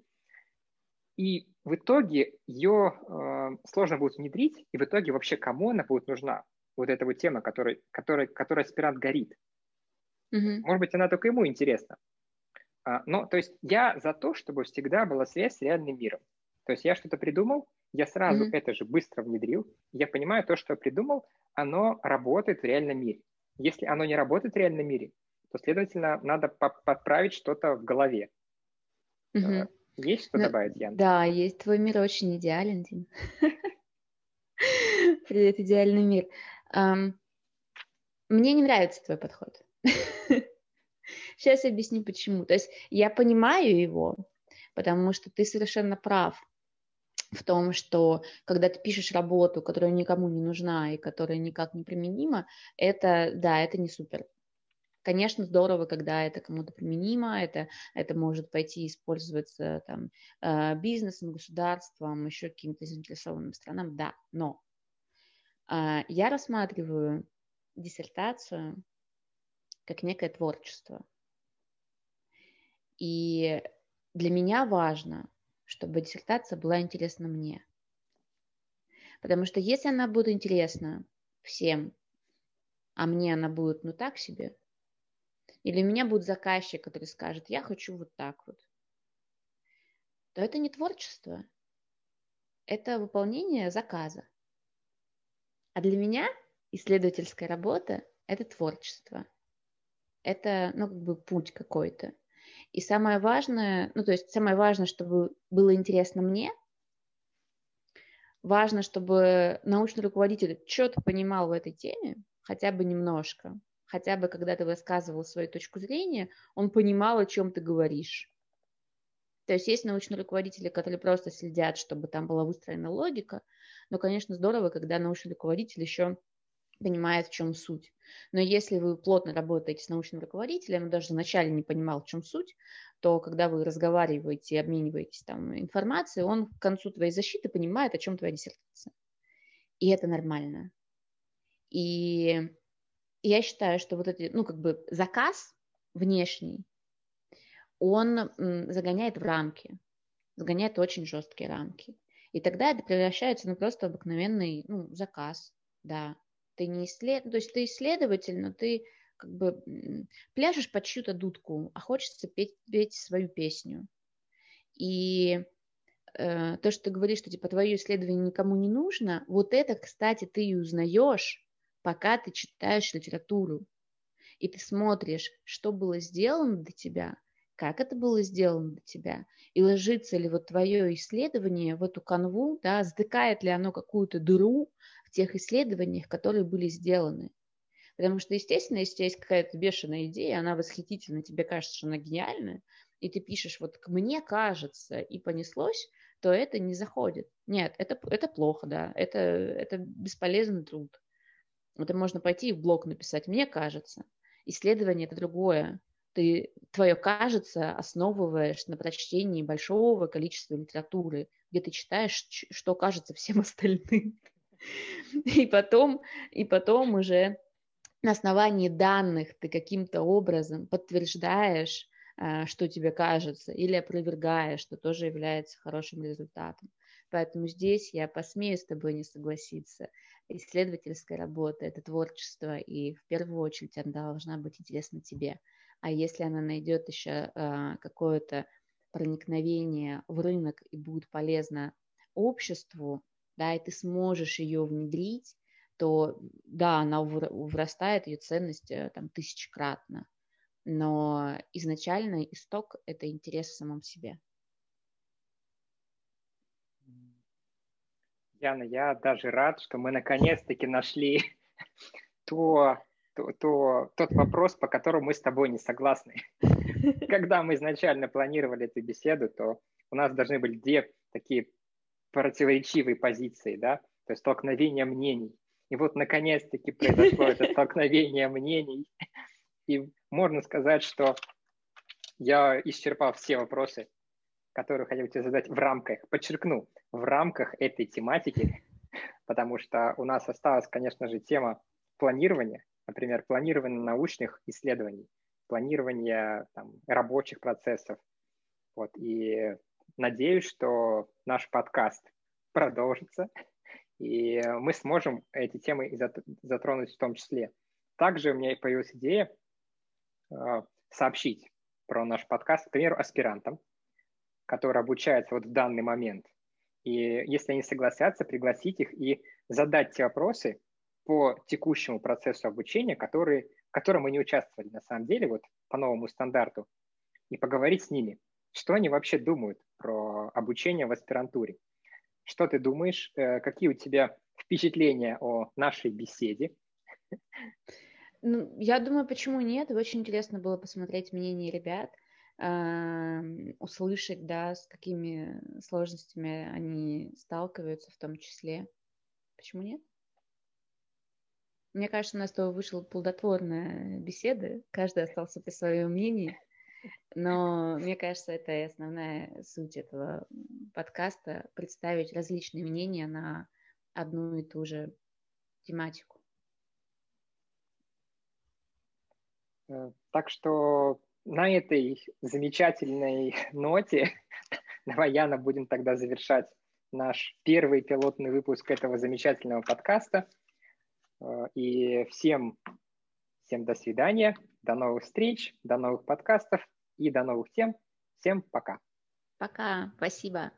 и в итоге ее э, сложно будет внедрить, и в итоге вообще кому она будет нужна, вот эта вот тема, которой, которой, которой аспирант горит. Mm-hmm. Может быть, она только ему интересна. А, но, то есть я за то, чтобы всегда была связь с реальным миром. То есть я что-то придумал, я сразу mm-hmm. это же быстро внедрил, я понимаю, то, что я придумал, оно работает в реальном мире. Если оно не работает в реальном мире, то, следовательно, надо подправить что-то в голове. Mm-hmm. Есть что ну, добавить, Ян? Да, есть. Твой мир очень идеален, Дим. Привет, идеальный мир. Мне не нравится твой подход. Сейчас объясню, почему. То есть я понимаю его, потому что ты совершенно прав в том, что когда ты пишешь работу, которая никому не нужна и которая никак не применима, это, да, это не супер. Конечно, здорово, когда это кому-то применимо, это, это может пойти использоваться там, э, бизнесом, государством, еще каким-то заинтересованным странам, да, но э, я рассматриваю диссертацию как некое творчество. И для меня важно, чтобы диссертация была интересна мне. Потому что если она будет интересна всем, а мне она будет ну так себе, или у меня будет заказчик, который скажет, я хочу вот так вот, то это не творчество, это выполнение заказа. А для меня исследовательская работа – это творчество. Это, ну, как бы путь какой-то. И самое важное, ну, то есть самое важное, чтобы было интересно мне, важно, чтобы научный руководитель четко понимал в этой теме, хотя бы немножко, хотя бы когда ты высказывал свою точку зрения, он понимал, о чем ты говоришь. То есть есть научные руководители, которые просто следят, чтобы там была выстроена логика, но, конечно, здорово, когда научный руководитель еще понимает, в чем суть. Но если вы плотно работаете с научным руководителем, он даже вначале не понимал, в чем суть, то когда вы разговариваете и обмениваетесь там информацией, он к концу твоей защиты понимает, о чем твоя диссертация. И это нормально. И я считаю, что вот этот, ну, как бы заказ внешний, он загоняет в рамки, загоняет очень жесткие рамки. И тогда это превращается на просто обыкновенный ну, заказ, да, ты не исслед... то есть ты исследователь, но ты как бы пляшешь под чью-то дудку, а хочется петь, петь свою песню. И э, то, что ты говоришь, что типа твое исследование никому не нужно, вот это, кстати, ты и узнаешь, пока ты читаешь литературу. И ты смотришь, что было сделано для тебя, как это было сделано для тебя, и ложится ли вот твое исследование в эту канву, да, сдыкает ли оно какую-то дыру, тех исследованиях, которые были сделаны. Потому что, естественно, если у тебя есть какая-то бешеная идея, она восхитительна, тебе кажется, что она гениальная, и ты пишешь, вот мне кажется, и понеслось, то это не заходит. Нет, это, это плохо, да, это, это бесполезный труд. Это можно пойти и в блог написать, мне кажется. Исследование – это другое. ты твое кажется основываешь на прочтении большого количества литературы, где ты читаешь, что кажется всем остальным. И потом, и потом уже на основании данных ты каким-то образом подтверждаешь, а, что тебе кажется, или опровергаешь, что тоже является хорошим результатом. Поэтому здесь я посмею с тобой не согласиться. Исследовательская работа – это творчество, и в первую очередь она должна быть интересна тебе. А если она найдет еще э, какое-то проникновение в рынок и будет полезна обществу, да, и ты сможешь ее внедрить, то да, она вырастает, ее ценность э, там тысячекратно. Но изначально исток – это интерес в самом себе. Яна, я даже рад, что мы наконец-таки нашли то, то, то, тот вопрос, по которому мы с тобой не согласны. Когда мы изначально планировали эту беседу, то у нас должны быть две такие противоречивые позиции, да, то есть столкновение мнений. И вот наконец-таки произошло это столкновение мнений. И можно сказать, что я исчерпал все вопросы, которую хотел тебе задать в рамках, подчеркну, в рамках этой тематики, потому что у нас осталась, конечно же, тема планирования, например, планирование научных исследований, планирование там, рабочих процессов. Вот, и надеюсь, что наш подкаст продолжится, и мы сможем эти темы затронуть в том числе. Также у меня появилась идея э, сообщить про наш подкаст, к примеру, аспирантам, которые обучаются вот в данный момент. И если они согласятся, пригласить их и задать те вопросы по текущему процессу обучения, которые, в котором мы не участвовали на самом деле, вот по новому стандарту, и поговорить с ними, что они вообще думают про обучение в аспирантуре. Что ты думаешь, э, какие у тебя впечатления о нашей беседе? Ну, я думаю, почему нет. Очень интересно было посмотреть мнение ребят услышать, да, с какими сложностями они сталкиваются в том числе. Почему нет? Мне кажется, у нас то вышла плодотворная беседа, каждый остался при своем мнении, но мне кажется, это и основная суть этого подкаста – представить различные мнения на одну и ту же тематику. Э, так что на этой замечательной ноте давай, Яна, будем тогда завершать наш первый пилотный выпуск этого замечательного подкаста. Э, и всем, всем до свидания, до новых встреч, до новых подкастов и до новых тем. Всем пока. Пока, спасибо.